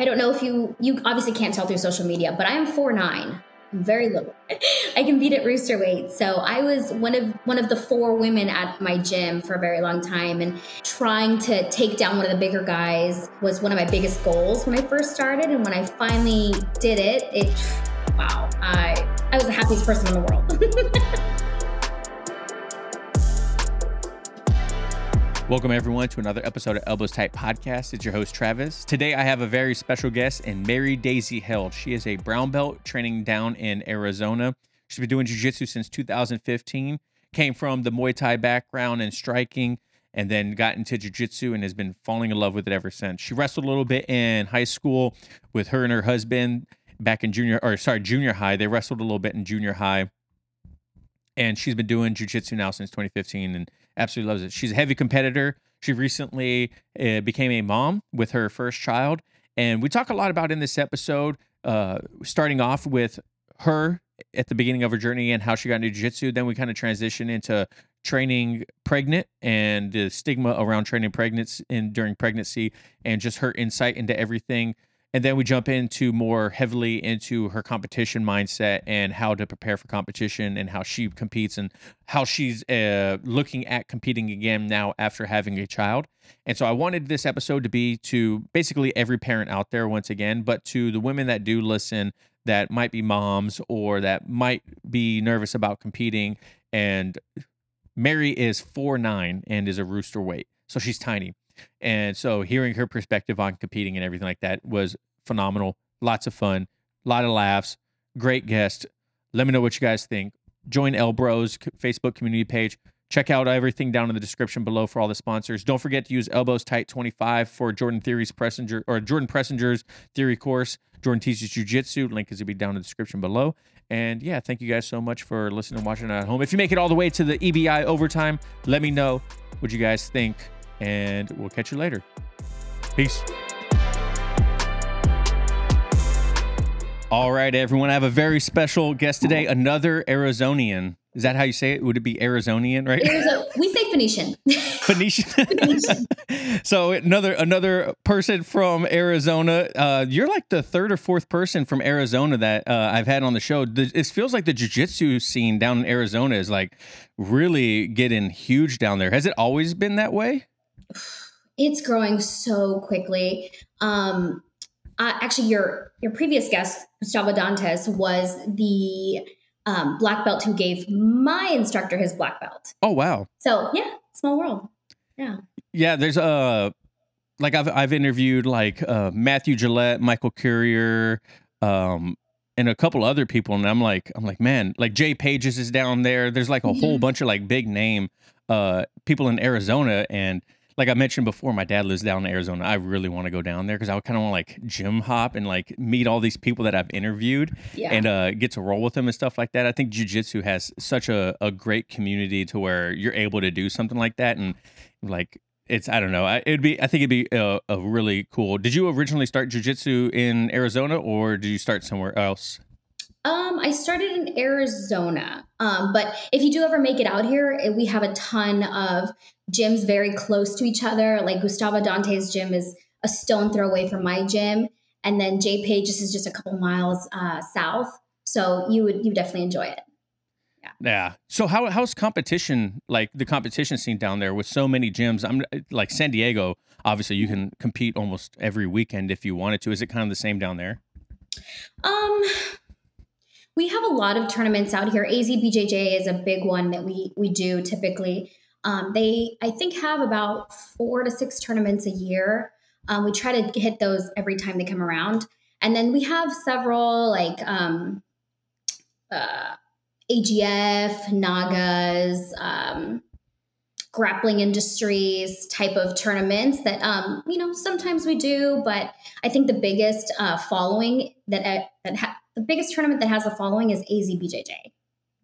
I don't know if you you obviously can't tell through social media, but I am four nine. I'm very little. I compete at rooster weight. So I was one of one of the four women at my gym for a very long time and trying to take down one of the bigger guys was one of my biggest goals when I first started and when I finally did it, it wow, I I was the happiest person in the world. Welcome, everyone, to another episode of Elbows Tight Podcast. It's your host, Travis. Today, I have a very special guest in Mary Daizy Held. She is a brown belt training down in Arizona. She's been doing jiu jitsu since 2015, came from the Muay Thai background and striking, and then got into jiu jitsu and has been falling in love with it ever since. She wrestled a little bit in high school with her and her husband back in junior, or sorry, junior high. They wrestled a little bit in junior high. And she's been doing jiu jitsu now since 2015 and absolutely loves it. She's a heavy competitor. She recently uh, became a mom with her first child. And we talk a lot about in this episode, uh, starting off with her at the beginning of her journey and how she got into jiu-jitsu. Then we kind of transition into training pregnant and the stigma around training pregnancy and during pregnancy and just her insight into everything and then we jump into more heavily into her competition mindset and how to prepare for competition and how she competes and how she's uh, looking at competing again now after having a child. And so I wanted this episode to be to basically every parent out there once again, but to the women that do listen that might be moms or that might be nervous about competing. And Mary is four nine and is a rooster weight, so she's tiny. And so hearing her perspective on competing and everything like that was phenomenal. Lots of fun, a lot of laughs, great guest. Let me know what you guys think. Join Elbros Facebook community page. Check out everything down in the description below for all the sponsors. Don't forget to use Elbows Tight 25 for Jordan Theory's Preisinger or Jordan Preisinger's theory course. Jordan teaches jujitsu. Link is going to be down in the description below. And yeah, thank you guys so much for listening and watching at home. If you make it all the way to the EBI overtime, let me know what you guys think and we'll catch you later. Peace. All right, everyone. I have a very special guest today, another Arizonian. Is that how you say it? Would it be Arizonian, right? Arizona, we say Phoenician. Phoenician. Phoenician. so another another person from Arizona. Uh, you're like the third or fourth person from Arizona that uh, I've had on the show. The, it feels like the jiu-jitsu scene down in Arizona is like really getting huge down there. Has it always been that way? It's growing so quickly. Um, uh, actually, your your previous guest, Gustavo Dantas, was the um, black belt who gave my instructor his black belt. Oh wow! So yeah, small world. Yeah. Yeah, there's a uh, like I've I've interviewed like uh, Matthew Gillette, Michael Courier, um, and a couple other people, and I'm like I'm like man, like Jay Pages is down there. There's like a mm-hmm. whole bunch of like big name uh, people in Arizona, and like I mentioned before, my dad lives down in Arizona. I really want to go down there because I kind of want to like gym hop and like meet all these people that I've interviewed yeah. and uh, get to roll with them and stuff like that. I think jujitsu has such a, a great community to where you're able to do something like that and like it's I don't know. I, It'd be I think it'd be a, a really cool. Did you originally start jujitsu in Arizona or did you start somewhere else? Um, I started in Arizona. Um, but if you do ever make it out here, eh, we have a ton of gyms very close to each other. Like Gustavo Dantas' gym is a stone throw away from my gym, and then Jay Pages is just a couple miles uh, south. So you would you definitely enjoy it. Yeah. Yeah. So how how's competition like the competition scene down there with so many gyms? I'm like San Diego. Obviously, you can compete almost every weekend if you wanted to. Is it kind of the same down there? Um, we have a lot of tournaments out here. AZBJJ is a big one that we we do typically. Um, they, I think, have about four to six tournaments a year. Um, we try to hit those every time they come around. And then we have several like um, uh, AGF, Nagas, um, grappling industries type of tournaments that um, you know sometimes we do, but I think the biggest uh, following that uh, that ha- the biggest tournament that has a following is AZBJJ.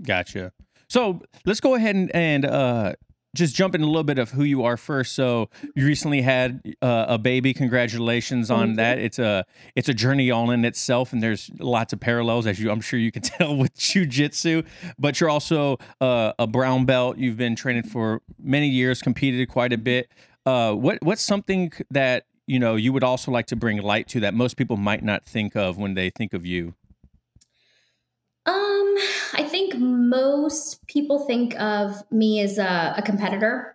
Gotcha. So let's go ahead and, and uh, just jump in a little bit of who you are first. So you recently had uh, a baby. Congratulations on that. It's a it's a journey all in itself, and there's lots of parallels, as you I'm sure you can tell with jujitsu. But you're also uh, a brown belt. You've been training for many years, competed quite a bit. Uh, what what's something that you know you would also like to bring light to that most people might not think of when they think of you? Um, I think most people think of me as a, a competitor,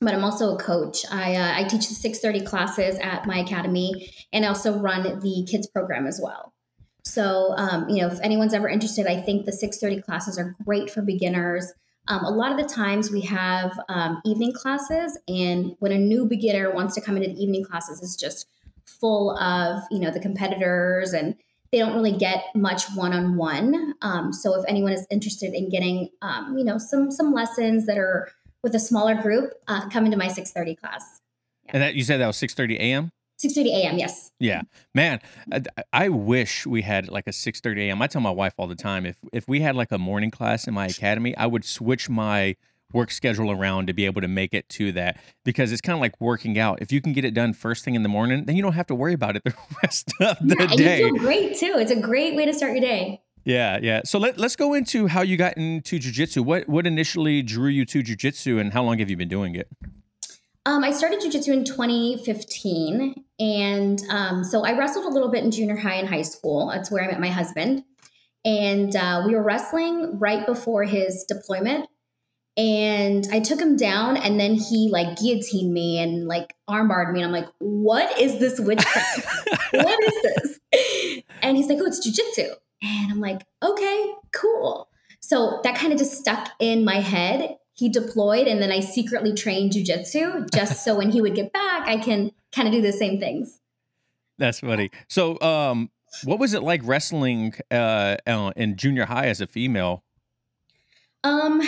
but I'm also a coach. I, uh, I teach the 6:30 classes at my academy, and I also run the kids program as well. So, um, you know, if anyone's ever interested, I think the 6:30 classes are great for beginners. Um, a lot of the times we have um, evening classes, and when a new beginner wants to come into the evening classes, it's just full of you know the competitors, and they don't really get much one-on-one. Um, so if anyone is interested in getting um, you know some some lessons that are with a smaller group, uh, come into my 6:30 class. Yeah. And that you said that was 6:30 a.m. 6:30 a.m. Yes. Yeah, man, I, I, wish we had like a 6:30 a.m. I tell my wife all the time if if we had like a morning class in my academy, I would switch my work schedule around to be able to make it to that because it's kind of like working out. If you can get it done first thing in the morning, then you don't have to worry about it the rest of the yeah, day. You feel great too. It's a great way to start your day. Yeah, yeah. So let, let's go into how you got into jujitsu. What what initially drew you to jujitsu, and how long have you been doing it? Um, I started jujitsu in 2015. And um, so I wrestled a little bit in junior high and high school. That's where I met my husband. And uh, we were wrestling right before his deployment. And I took him down, and then he like guillotined me and like armbarred me. And I'm like, what is this witchcraft? what is this? And he's like, oh, it's jujitsu. And I'm like, okay, cool. So that kind of just stuck in my head he deployed and then I secretly trained jujitsu just so when he would get back, I can kind of do the same things. That's funny. So, um, what was it like wrestling uh, uh, in junior high as a female? Um,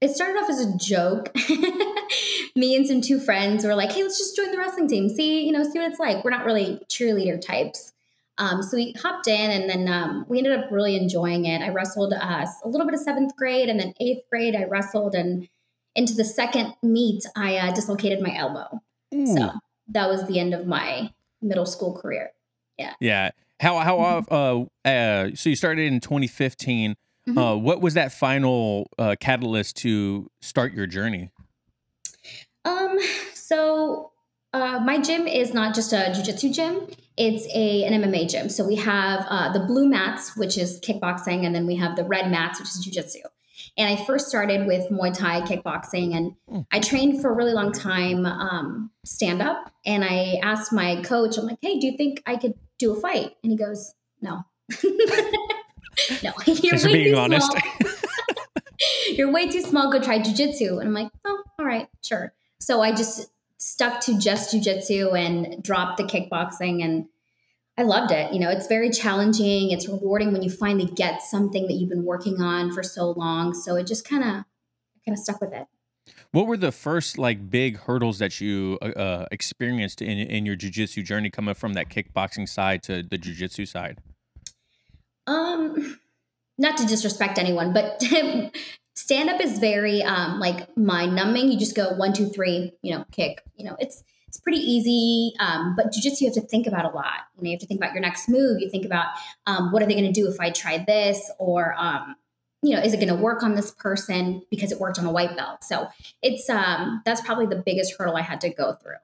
it started off as a joke. Me and some two friends were like, "Hey, let's just join the wrestling team. See, you know, see what it's like." We're not really cheerleader types. Um, so we hopped in and then um, we ended up really enjoying it. I wrestled uh, a little bit of seventh grade and then eighth grade, I wrestled. And into the second meet, I uh, dislocated my elbow. Ooh. So that was the end of my middle school career. Yeah. Yeah. How, how, mm-hmm. uh, uh, so you started in 2015. Mm-hmm. Uh, what was that final uh, catalyst to start your journey? Um, so uh, my gym is not just a jujitsu gym; it's a an MMA gym. So we have uh, the blue mats, which is kickboxing, and then we have the red mats, which is jujitsu. And I first started with Muay Thai kickboxing, and mm. I trained for a really long time um, stand up. And I asked my coach, I'm like, "Hey, do you think I could do a fight?" And he goes, "No, no, you're way being too honest. small. you're way too small. Go try jujitsu." And I'm like, "Oh, all right, sure." So I just stuck to just jujitsu and dropped the kickboxing and I loved it. You know, it's very challenging. It's rewarding when you finally get something that you've been working on for so long. So it just kind of kind of stuck with it. What were the first like big hurdles that you uh, uh experienced in in your jujitsu journey coming from that kickboxing side to the jujitsu side? Um, not to disrespect anyone, but stand up is very um, like mind numbing. You just go one, two, three, you know, kick. You know, it's it's pretty easy. Um, but jujitsu, you have to think about a lot. You know, you have to think about your next move. You think about um, what are they going to do if I try this, or um, you know, is it going to work on this person because it worked on a white belt? So it's um, that's probably the biggest hurdle I had to go through.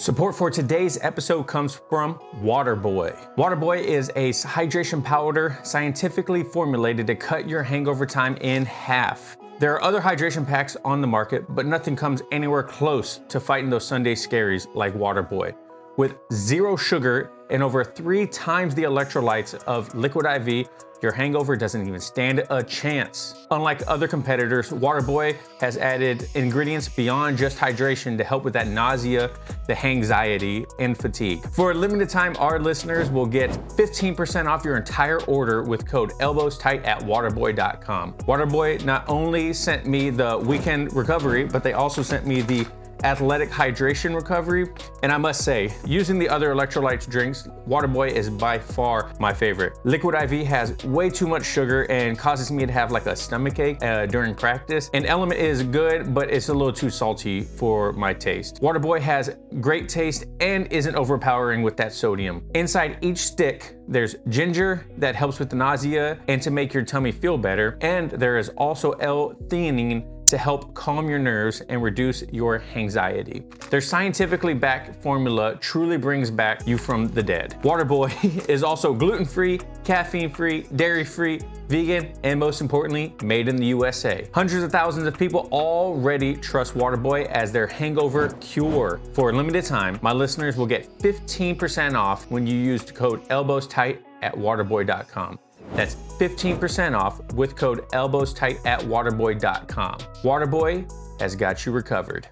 Support for today's episode comes from Waterboy. Waterboy is a hydration powder scientifically formulated to cut your hangover time in half. There are other hydration packs on the market, but nothing comes anywhere close to fighting those Sunday scaries like Waterboy. With zero sugar and over three times the electrolytes of Liquid IV, your hangover doesn't even stand a chance. Unlike other competitors, Waterboy has added ingredients beyond just hydration to help with that nausea, the anxiety, and fatigue. For a limited time, our listeners will get 15% off your entire order with code ELBOWSTIGHT at waterboy.com. Waterboy not only sent me the weekend recovery, but they also sent me the athletic hydration recovery. And I must say, using the other electrolytes drinks, Waterboy is by far my favorite. Liquid IV has way too much sugar and causes me to have like a stomach ache uh, during practice. And LMNT is good, but it's a little too salty for my taste. Waterboy has great taste and isn't overpowering with that sodium. Inside each stick, there's ginger that helps with the nausea and to make your tummy feel better. And there is also L-theanine to help calm your nerves and reduce your anxiety. Their scientifically backed formula truly brings back you from the dead. Waterboy is also gluten free, caffeine free, dairy free, vegan, and most importantly, made in the USA. Hundreds of thousands of people already trust Waterboy as their hangover cure. For a limited time, my listeners will get 15% off when you use the code ELBOWSTIGHT at waterboy.com. That's 15% off with code ELBOWSTIGHT at waterboy.com. Waterboy has got you recovered.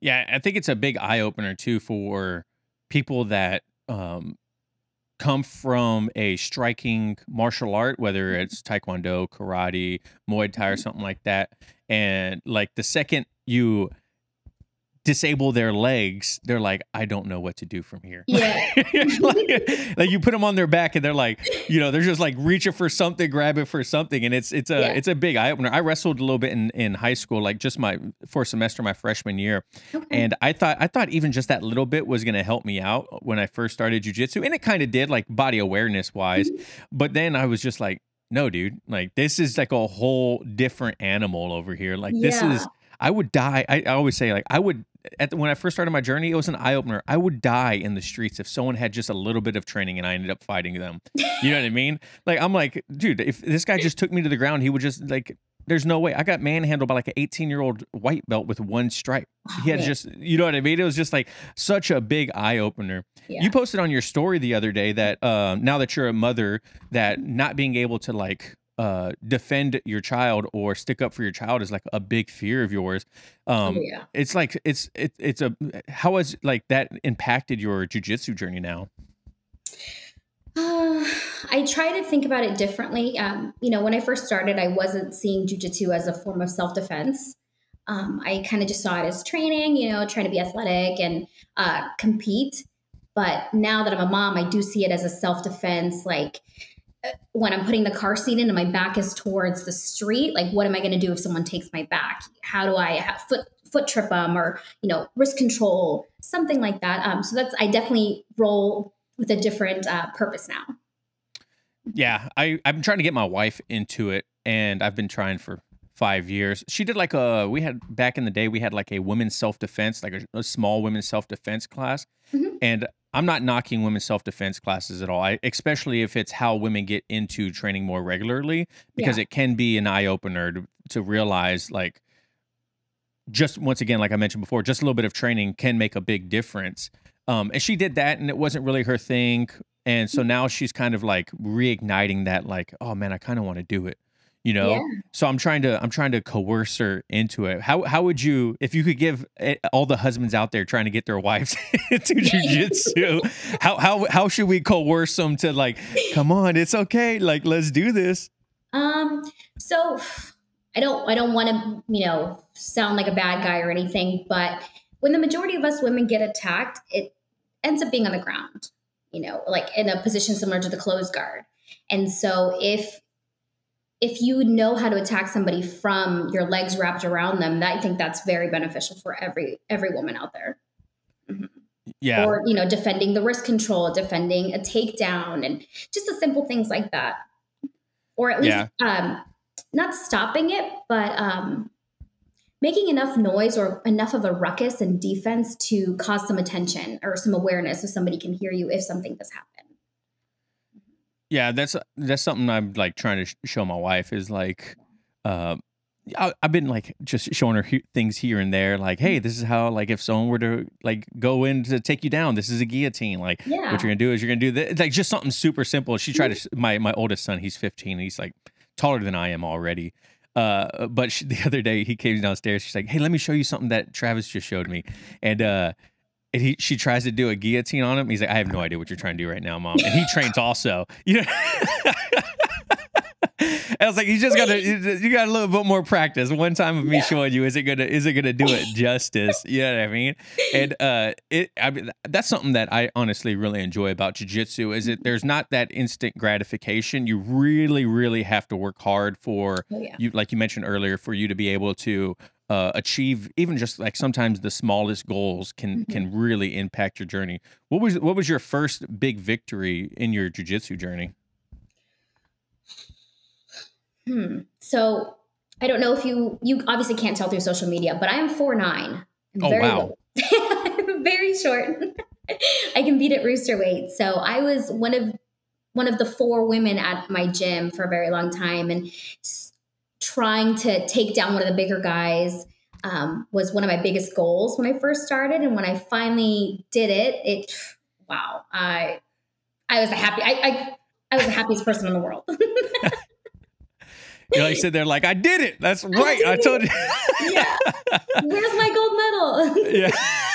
Yeah, I think it's a big eye opener too for people that um, come from a striking martial art, whether it's taekwondo, karate, muay thai, or something like that. And like the second you disable their legs, they're like, I don't know what to do from here. Yeah. like, like, you put them on their back and they're like, you know, they're just like reaching for something, grabbing for something. And it's it's a yeah. it's a big eye opener. I wrestled a little bit in, in high school, like just my for semester my freshman year. Okay. And I thought I thought even just that little bit was gonna help me out when I first started jujitsu. And it kind of did, like body awareness wise. Mm-hmm. But then I was just like, no, dude, like this is like a whole different animal over here. Like yeah. this is I would die. I, I, always say like I would at the, when I first started my journey, it was an eye opener. I would die in the streets if someone had just a little bit of training and I ended up fighting them. You know what I mean? Like I'm like, dude, if this guy just took me to the ground, he would just like. There's no way. I got manhandled by like an 18 year old white belt with one stripe. He had just, you know what I mean? It was just like such a big eye opener. Yeah. You posted on your story the other day that uh, now that you're a mother, that not being able to like uh, defend your child or stick up for your child is like a big fear of yours. Um, oh, yeah. It's like it's it, it's a how has like that impacted your jujitsu journey now? Uh, I try to think about it differently. Um, you know, when I first started, I wasn't seeing jujitsu as a form of self defense. Um, I kind of just saw it as training, you know, trying to be athletic and uh, compete. But now that I'm a mom, I do see it as a self defense, like when I'm putting the car seat in and my back is towards the street, like what am I going to do if someone takes my back? How do I have foot foot trip them or you know wrist control, something like that? Um, so that's I definitely roll with a different uh, purpose now. Yeah, I I've been trying to get my wife into it, and I've been trying for five years. She did like a we had back in the day we had like a women's self defense, like a, a small women's self defense class, mm-hmm. and I'm not knocking women's self defense classes at all. I, especially if it's how women get into training more regularly, because yeah. it can be an eye opener to, to realize like just once again, like I mentioned before, just a little bit of training can make a big difference. Um, and she did that, and it wasn't really her thing. And so now she's kind of like reigniting that, like, oh man, I kind of want to do it you know? Yeah. so i'm trying to i'm trying to coerce her into it. How how would you if you could give eh, all the husbands out there trying to get their wives into jiu-jitsu how how how should we coerce them to like come on it's okay like let's do this. Um so i don't i don't want to you know sound like a bad guy or anything but when the majority of us women get attacked it ends up being on the ground you know like in a position similar to the closed guard. And so if if you know how to attack somebody from your legs wrapped around them, that I think that's very beneficial for every every woman out there. Mm-hmm. Yeah. Or you know, defending the wrist control, defending a takedown, and just the simple things like that. Or at least yeah. um, not stopping it, but um, making enough noise or enough of a ruckus and defense to cause some attention or some awareness so somebody can hear you if something does happen. Yeah, that's that's something I'm like trying to show my wife is like, uh, I, have been like just showing her he- things here and there, like, hey, this is how like if someone were to like go in to take you down, this is a guillotine. Like, yeah. what you're gonna do is you're gonna do this, like just something super simple. She tried to my my oldest son, he's 15, he's like taller than I am already. Uh, but she, the other day he came downstairs. She's like, "Hey, let me show you something that Travis just showed me." And uh, and he she tries to do a guillotine on him. He's like, I have no idea what you're trying to do right now, mom. And he trains also. You know. I was like, you just gotta you got a little bit more practice. One time of me yeah. showing you, is it gonna is it gonna do it justice? You know what I mean? And uh, it I mean that's something that I honestly really enjoy about jujitsu is that there's not that instant gratification. You really really have to work hard for oh, yeah. you, like you mentioned earlier, for you to be able to uh, achieve even just like sometimes the smallest goals can mm-hmm. can really impact your journey. What was what was your first big victory in your jujitsu journey? Hmm. So I don't know if you you obviously can't tell through social media, but I am four nine. Oh wow, very short. I compete at rooster weight, so I was one of one of the four women at my gym for a very long time, and trying to take down one of the bigger guys um, was one of my biggest goals when I first started. And when I finally did it, it wow, I I was a happy I I, I was the happiest person in the world. you know, you said they're like, I did it. That's right. I, I told you. yeah. Where's my gold medal? yeah.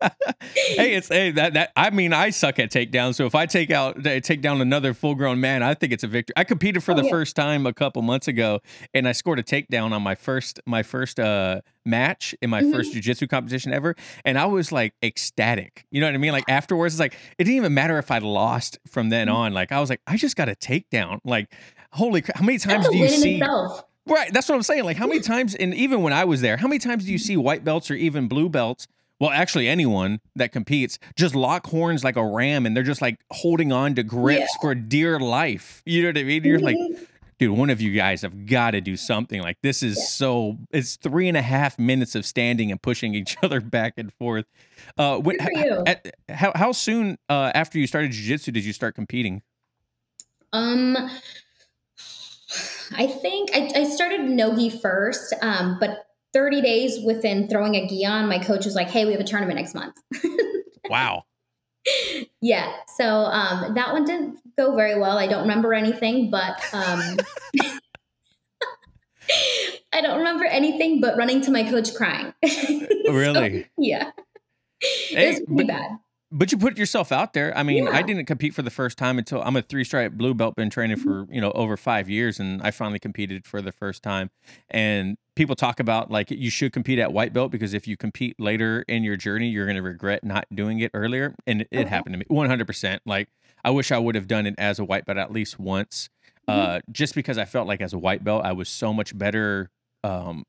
hey, it's hey that that I mean I suck at takedown. So if I take out take down another full grown man, I think it's a victory. I competed for oh, the yeah. first time a couple months ago, and I scored a takedown on my first my first uh match in my mm-hmm. first jujitsu competition ever, and I was like ecstatic. You know what I mean? Like afterwards, it's like it didn't even matter if I lost from then mm-hmm. on. Like I was like, I just got a takedown. Like holy, how many times That's do you see? Itself. Right, that's what I'm saying. Like, how many times, and even when I was there, how many times do you see white belts or even blue belts well, actually, anyone that competes just lock horns like a ram and they're just like holding on to grips yeah. for dear life. You know what I mean? You're like, mm-hmm. dude, one of you guys have got to do something. Like, this is yeah. so, it's three and a half minutes of standing and pushing each other back and forth. Uh, when, at, how, how soon uh, after you started jiu jitsu did you start competing? Um, I think I, I started Nogi first, um, but 30 days within throwing a gi on, my coach was like, hey, we have a tournament next month. wow. Yeah. So um, that one didn't go very well. I don't remember anything, but um, I don't remember anything but running to my coach crying. really? So, yeah. Hey, it was pretty but, bad. But you put yourself out there. I mean, yeah. I didn't compete for the first time until I'm a three stripe blue belt, been training for, you know, over five years. And I finally competed for the first time. And people talk about like you should compete at white belt because if you compete later in your journey, you're going to regret not doing it earlier. And it, okay. happened to me 100%. Like, I wish I would have done it as a white belt at least once, mm-hmm. uh, just because I felt like as a white belt, I was so much better um,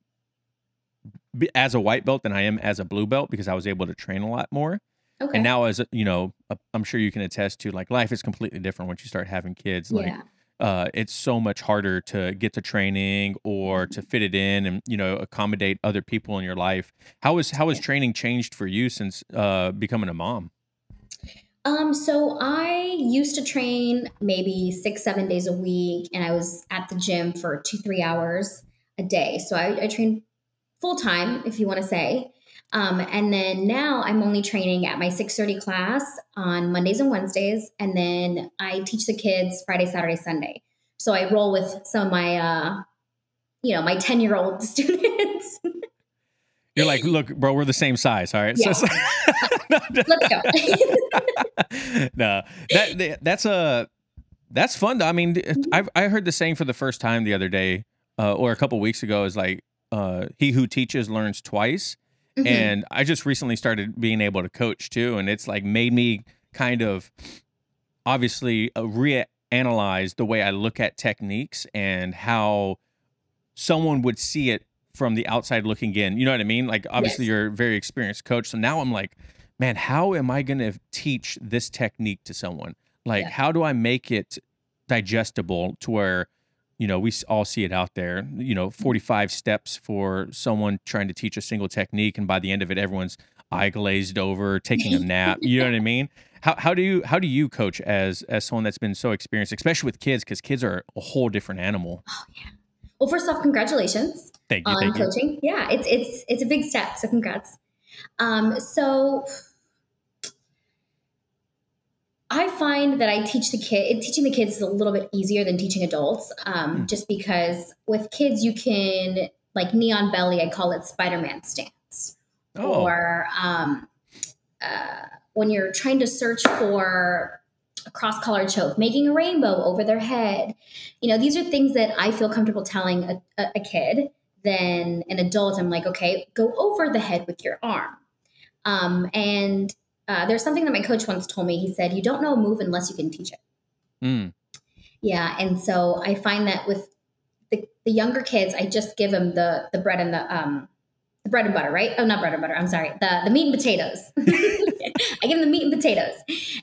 as a white belt than I am as a blue belt because I was able to train a lot more. Okay. And now, as you know, uh, I'm sure you can attest to, like life is completely different once you start having kids. Like, yeah. Uh, it's so much harder to get to training or to fit it in, and you know, accommodate other people in your life. How is how has training changed for you since uh, becoming a mom? Um, so I used to train maybe six, seven days a week, and I was at the gym for two, three hours a day. So I, I trained full time, if you want to say. Um, and then now I'm only training at my 6:30 class on Mondays and Wednesdays, and then I teach the kids Friday, Saturday, Sunday. So I roll with some of my, uh, you know, my 10 year old students. You're like, look, bro, we're the same size. All right. Yeah. So, Let's go. no, that, that's a, that's fun. Though. I mean, mm-hmm. I've, I heard the saying for the first time the other day, uh, or a couple weeks ago is like, uh, he who teaches learns twice. Mm-hmm. And I just recently started being able to coach too. And it's like made me kind of obviously uh, reanalyze the way I look at techniques and how someone would see it from the outside looking in. You know what I mean? Like obviously yes. you're a very experienced coach. So now I'm like, man, how am I going to teach this technique to someone? Like, yeah. how do I make it digestible to where you know, we all see it out there, you know, 45 steps for someone trying to teach a single technique. And by the end of it, everyone's eye glazed over, taking a nap. You know what I mean? How, how do you, how do you coach as, as someone that's been so experienced, especially with kids? Cause kids are a whole different animal. Oh yeah. Well, first off, congratulations thank you, on thank coaching. You. Yeah. It's, it's, it's a big step. So congrats. Um, so I find that I teach the kid teaching the kids is a little bit easier than teaching adults, um, mm. just because with kids you can like knee on belly. I call it Spider Man stance, oh. or um, uh, when you're trying to search for a cross collar choke, making a rainbow over their head. You know, these are things that I feel comfortable telling a, a, a kid. Then an adult, I'm like, okay, go over the head with your arm. Um, and uh, there's something that my coach once told me. He said, "You don't know a move unless you can teach it." Mm. Yeah, and so I find that with the, the younger kids, I just give them the the bread and the um the bread and butter, right? Oh, not bread and butter. I'm sorry, the the meat and potatoes. I give them the meat and potatoes,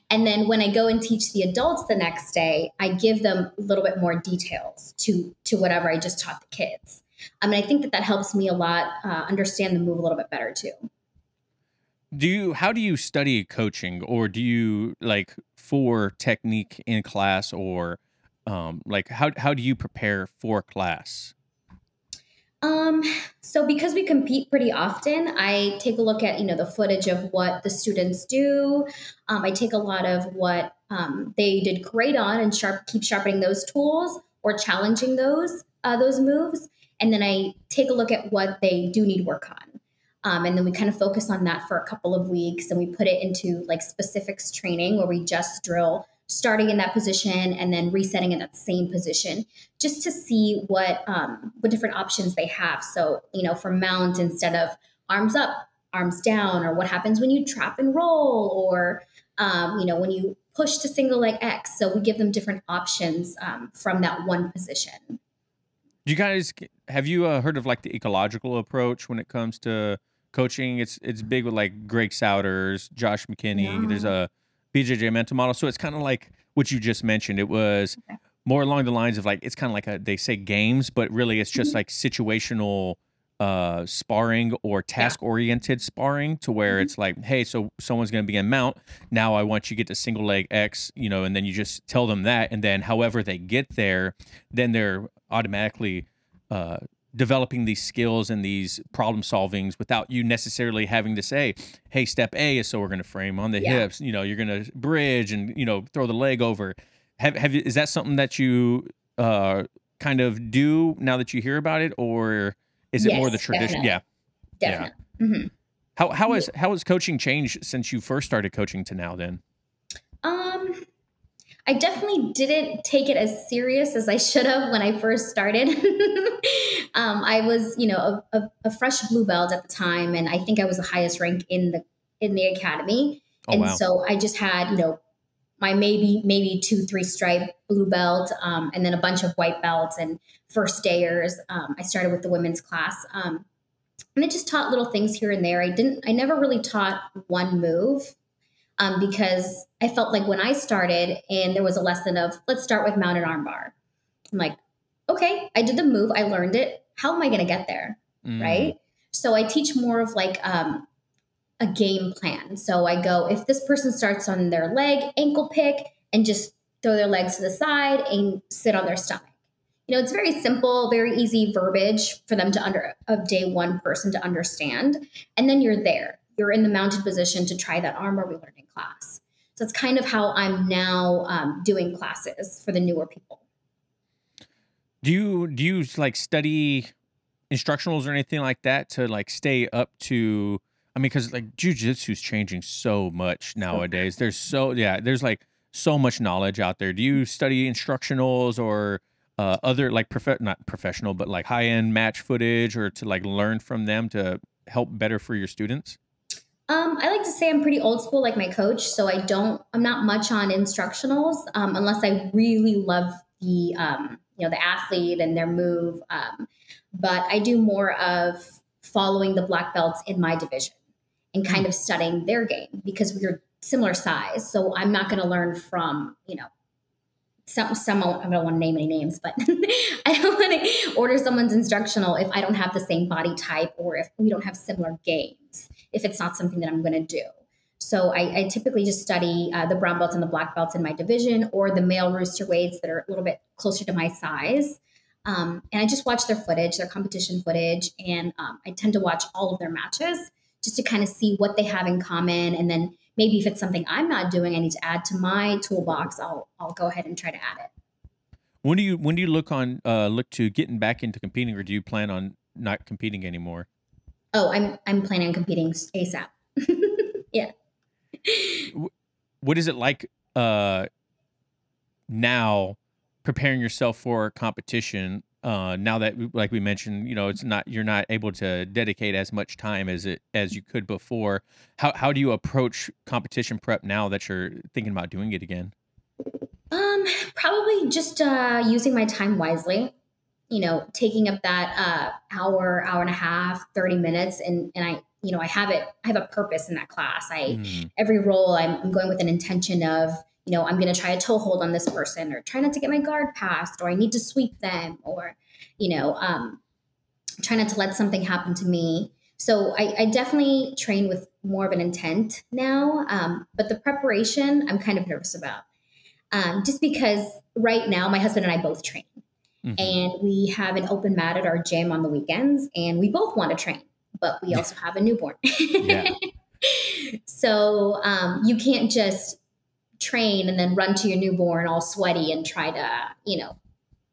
and then when I go and teach the adults the next day, I give them a little bit more details to to whatever I just taught the kids. I mean, I think that that helps me a lot uh, understand the move a little bit better too. Do you how do you study coaching or do you like for technique in class or um like how how do you prepare for class? Um, so because we compete pretty often, I take a look at, you know, the footage of what the students do. Um, I take a lot of what um, they did great on and sharp keep sharpening those tools or challenging those uh, those moves. And then I take a look at what they do need work on. Um, and then we kind of focus on that for a couple of weeks and we put it into like specifics training where we just drill starting in that position and then resetting in that same position just to see what um, what different options they have. So you know for mount instead of arms up arms down or what happens when you trap and roll or um, you know when you push to single leg x. So we give them different options um, from that one position. Do you guys have you uh, heard of like the ecological approach when it comes to coaching? It's it's big with like Greg Souders, Josh McKinney. There's a BJJ mental model, so it's kind of like what you just mentioned. It was Okay. more along the lines of like it's kind of like a they say games, but really it's just Mhm. like situational uh sparring or task oriented sparring to where Mhm. it's like hey so someone's going to be in mount now i want you to get to single leg x you know and then you just tell them that and then however they get there then they're automatically uh developing these skills and these problem solvings without you necessarily having to say hey step a is so we're going to frame on the Yeah. hips you know you're going to bridge and you know throw the leg over. Have have you, is that something that you uh kind of do now that you hear about it or is it more the Yes, tradition? definitely. yeah. Definitely Mhm. how how has how has coaching changed since you first started coaching to now then? Um, I definitely didn't take it as serious as I should have when I first started. um, I was, you know, a, a, a fresh blue belt at the time, and I think I was the highest rank in the in the academy. oh and wow so I just had, you know, my maybe maybe two three stripe blue belt, um, and then a bunch of white belts and first dayers. Um, I started with the women's class. Um, and I just taught little things here and there. I didn't. I never really taught one move um, because I felt like when I started and there was a lesson of let's start with mounted armbar. I'm like, okay, I did the move, I learned it. How am I going to get there? Mm. Right. So I teach more of like um, a game plan. So I go, if this person starts on their leg, ankle pick, and just throw their legs to the side and sit on their stomach. You know, it's very simple, very easy verbiage for them to under a day one person to understand. And then you're there. You're in the mounted position to try that armbar we learned in class. So it's kind of how I'm now um, doing classes for the newer people. do you do you like study instructionals or anything like that to like stay up to i mean because like jujitsu's changing so much nowadays there's so yeah there's like so much knowledge out there do you study instructionals or uh, other like prof- not professional but like high-end match footage or to like learn from them to help better for your students Um, I like to say I'm pretty old school, like my coach. So I don't, I'm not much on instructionals um, unless I really love the, um, you know, the athlete and their move. Um, but I do more of following the black belts in my division and kind of studying their game because we're similar size. So I'm not going to learn from, you know, some some I don't want to name any names, but I don't want to order someone's instructional if I don't have the same body type or if we don't have similar games. If it's not something that I'm going to do, so I, I typically just study uh, the brown belts and the black belts in my division, or the male rooster weights that are a little bit closer to my size. Um, and I just watch their footage, their competition footage, and um, I tend to watch all of their matches just to kind of see what they have in common, and then maybe if it's something I'm not doing, I need to add to my toolbox. I'll I'll go ahead and try to add it. when do you when do you look on uh look to getting back into competing or do you plan on not competing anymore Oh, I'm I'm planning on competing ASAP. yeah. what is it like uh now preparing yourself for competition uh now that like we mentioned you know it's not you're not able to dedicate as much time as it as you could before how how do you approach competition prep now that you're thinking about doing it again Um, probably just uh, using my time wisely. You know, taking up that uh, hour, hour and a half, thirty minutes, and and I, you know, I have it. I have a purpose in that class. I Mm. every role I'm, I'm going with an intention of, you know, I'm going to try a toe hold on this person, or try not to get my guard passed, or I need to sweep them, or, you know, um, try not to let something happen to me. So I, I definitely train with more of an intent now. Um, but the preparation, I'm kind of nervous about. Um, just because right now my husband and I both train. Mm-hmm. And we have an open mat at our gym on the weekends, and we both want to train, but we also have a newborn. yeah. So um, you can't just train and then run to your newborn all sweaty and try to, you know,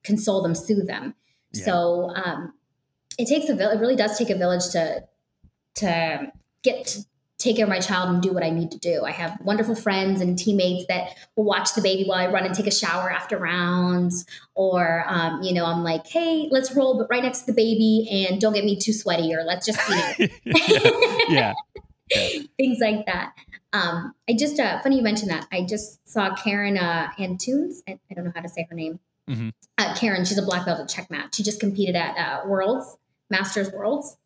console them, soothe them. Yeah. So um, it takes a village. It really does take a village to to get to take care of my child and do what I need to do. I have wonderful friends and teammates that will watch the baby while I run and take a shower after rounds. Or, um, you know, I'm like, hey, let's roll, but right next to the baby and don't get me too sweaty, or let's just, you know. yeah. yeah. Things like that. Um, I just, uh, funny you mentioned that. I just saw Karen uh, Antunes. I, I don't know how to say her name. Mm-hmm. Uh, Karen, she's a black belt at checkmat. She just competed at uh, Worlds, Masters Worlds.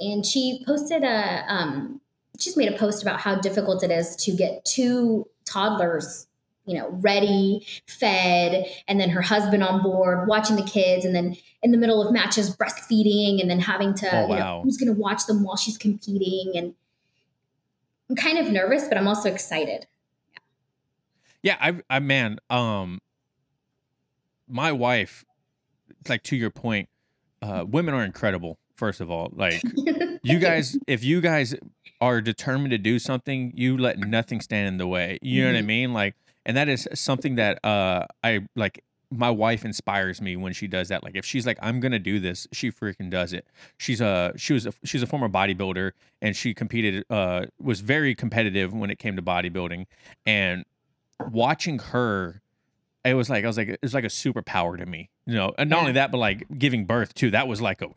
And she posted a, um, she's made a post about how difficult it is to get two toddlers you know ready fed and then her husband on board watching the kids and then in the middle of matches breastfeeding and then having to oh, wow. you know who's going to watch them while she's competing and i'm kind of nervous but i'm also excited yeah, yeah i i man um my wife like to your point uh women are incredible first of all like you guys if you guys are determined to do something, you let nothing stand in the way. You know mm-hmm. what I mm-hmm. mean? Like, and that is something that uh I like. My wife inspires me when she does that. Like, if she's like, "I'm gonna do this," she freaking does it. She's a she was a, she's a former bodybuilder and she competed. Uh, was very competitive when it came to bodybuilding, and watching her it was like I was like it was like a superpower to me, you know. And not only that, but like giving birth too. That was like a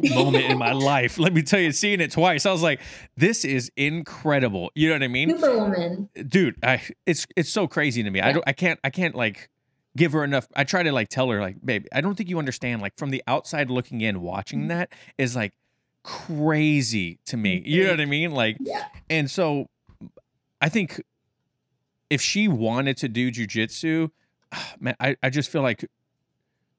moment in my life. Let me tell you, seeing it twice, I was like, "This is incredible." You know what I mean? Superwoman, dude. I it's it's so crazy to me. Yeah. I don't. I can't. I can't like give her enough. I try to like tell her like, "Babe, I don't think you understand." Like from the outside looking in, watching mm-hmm. that is like crazy to me. You know what I mean? Like, yeah. and so I think if she wanted to do jujitsu, man, I, I just feel like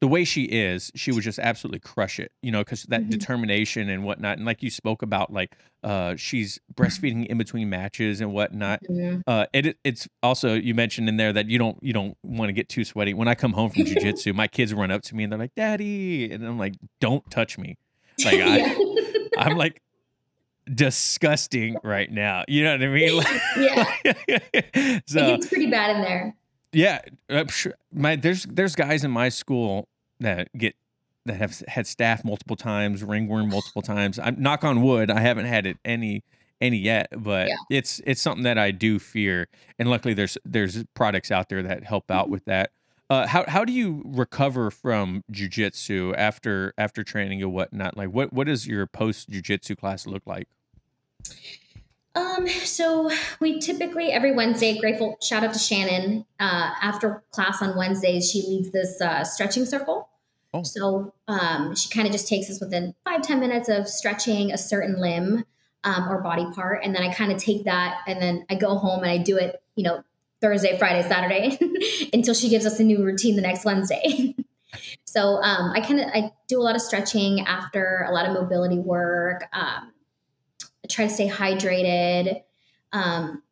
the way she is, she would just absolutely crush it, you know, because that mm-hmm. determination and whatnot. And like you spoke about, like uh, she's breastfeeding in between matches and whatnot. Mm-hmm. Uh, it, it's also you mentioned in there that you don't you don't want to get too sweaty. When I come home from jujitsu, my kids run up to me and they're like, "Daddy," and I'm like, "Don't touch me." Like I, I'm like disgusting right now. You know what I mean? yeah. so it's pretty bad in there. Yeah, I'm sure. My there's there's guys in my school that get that have had staph multiple times, ringworm multiple times. I'm knock on wood, I haven't had it any any yet, but yeah. it's it's something that I do fear. And luckily, there's there's products out there that help out mm-hmm. with that. Uh, how how do you recover from jujitsu after after training and whatnot? Like, what what does your post jujitsu class look like? Um, so we typically every Wednesday, grateful shout out to Shannon. Uh, after class on Wednesdays, she leads this uh, stretching circle. Oh. So um, she kind of just takes us within five ten minutes of stretching a certain limb um, or body part, and then I kind of take that and then I go home and I do it, you know, Thursday, Friday, Saturday, until she gives us a new routine the next Wednesday. so um, I kind of I do a lot of stretching after a lot of mobility work. Um, try to stay hydrated. Um,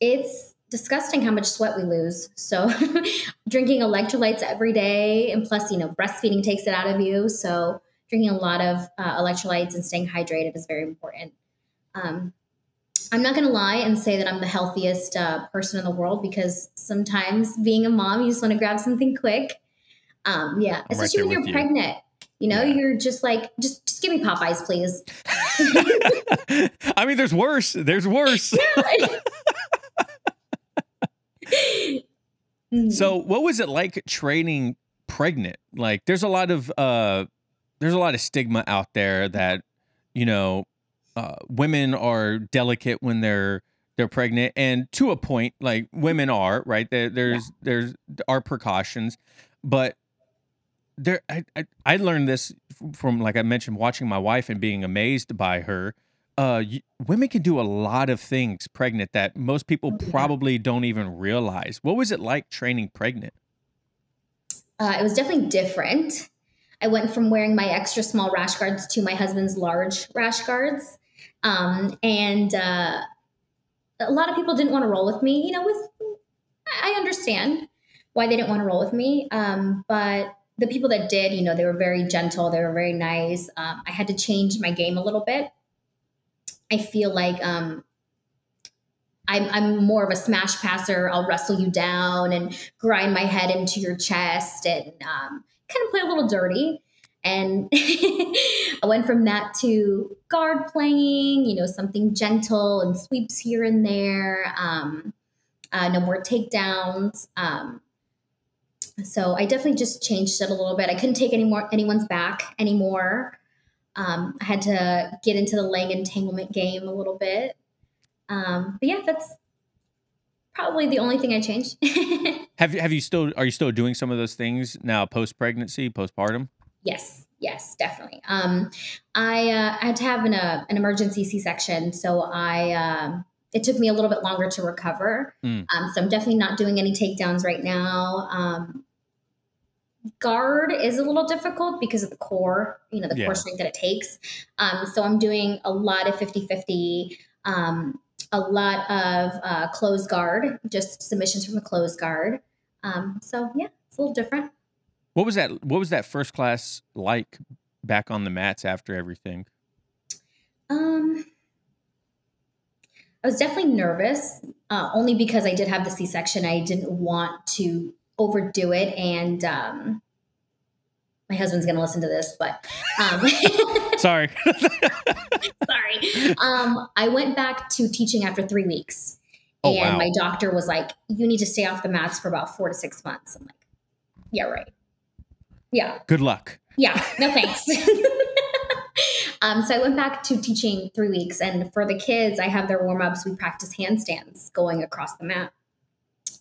it's disgusting how much sweat we lose. So drinking electrolytes every day, and plus, you know, breastfeeding takes it out of you. So drinking a lot of uh, electrolytes and staying hydrated is very important. Um, I'm not going to lie and say that I'm the healthiest uh, person in the world because sometimes being a mom, you just want to grab something quick. Um, yeah, I'm especially right when you're you. pregnant. You know, yeah. you're just like, just just give me Popeyes, please. I mean, there's worse. There's worse. so, what was it like training pregnant? Like, there's a lot of uh, there's a lot of stigma out there that you know uh, women are delicate when they're they're pregnant, and to a point, like women are right. There, there's yeah. there's are precautions, but there I, I, I learned this from like I mentioned watching my wife and being amazed by her. Uh, women can do a lot of things pregnant that most people oh, probably don't even realize. What was it like training pregnant? Uh, it was definitely different. I went from wearing my extra small rash guards to my husband's large rash guards. Um, and uh, a lot of people didn't want to roll with me. You know, with I understand why they didn't want to roll with me. Um, but the people that did, you know, they were very gentle. They were very nice. Um, I had to change my game a little bit. I feel like um, I'm, I'm more of a smash passer. I'll wrestle you down and grind my head into your chest and um, kind of play a little dirty. And I went from that to guard playing, you know, something gentle and sweeps here and there. Um, uh, no more takedowns. Um, so I definitely just changed it a little bit. I couldn't take any more anyone's back anymore. Um, I had to get into the leg entanglement game a little bit. Um, but yeah, that's probably the only thing I changed. have you have you still are you still doing some of those things now post pregnancy, postpartum? Yes, yes, definitely. Um, I uh, I had to have an uh, an emergency C section, so I um, it took me a little bit longer to recover. Mm. Um, so I'm definitely not doing any takedowns right now. Um, guard is a little difficult because of the core, you know, the yeah. core strength that it takes. Um, so I'm doing a lot of 50 50, um, a lot of uh, closed guard, just submissions from the closed guard. Um, so yeah, it's a little different. What was that? What was that first class like back on the mats after everything? Um, I was definitely nervous, uh, only because I did have the C section. I didn't want to overdo it, and um, my husband's going to listen to this, but um, sorry, sorry. Um, I went back to teaching after three weeks, oh, and wow. my doctor was like, "You need to stay off the mats for about four to six months." I'm like, "Yeah, right. Yeah. Good luck." Yeah. No thanks. Um, so I went back to teaching three weeks, and for the kids, I have their warm ups. We practice handstands going across the mat,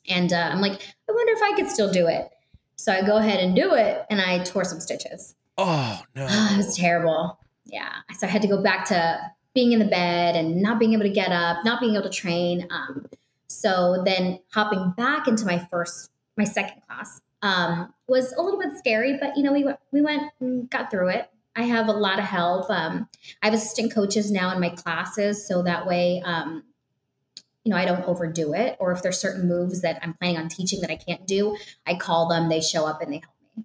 and uh, I'm like, I wonder if I could still do it. So I go ahead and do it, and I tore some stitches. Oh no, it was terrible. Yeah, so I had to go back to being in the bed and not being able to get up, not being able to train. Um, so then hopping back into my first, my second class um, was a little bit scary, but you know we went, we went and got through it. I have a lot of help. Um, I have assistant coaches now in my classes, so that way, um, you know, I don't overdo it. Or if there's certain moves that I'm planning on teaching that I can't do, I call them, they show up, and they help me.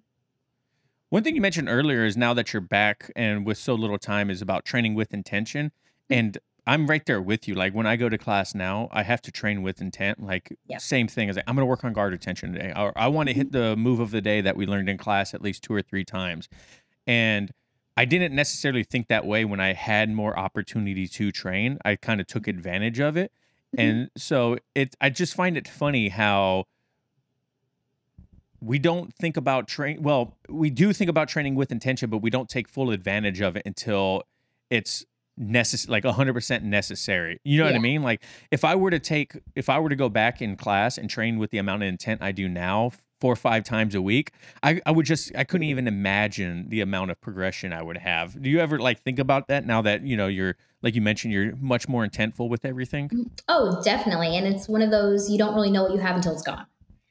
One thing you mentioned earlier is now that you're back and with so little time is about training with intention. Mm-hmm. And I'm right there with you. Like when I go to class now, I have to train with intent. Like same thing as like, I'm going to work on guard attention today. Or I want to hit mm-hmm. the move of the day that we learned in class at least two or three times. And I didn't necessarily think that way when I had more opportunity to train. I kind of took advantage of it. Mm-hmm. And so it I just find it funny how we don't think about train well, we do think about training with intention, but we don't take full advantage of it until it's necessary like 100% necessary you know yeah. what i mean like if i were to take if i were to go back in class and train with the amount of intent i do now four or five times a week, I, I would just I couldn't even imagine the amount of progression I would have. Do you ever like think about that now that you know you're like you mentioned you're much more intentful with everything? Mm, oh, definitely. And it's one of those you don't really know what you have until it's gone.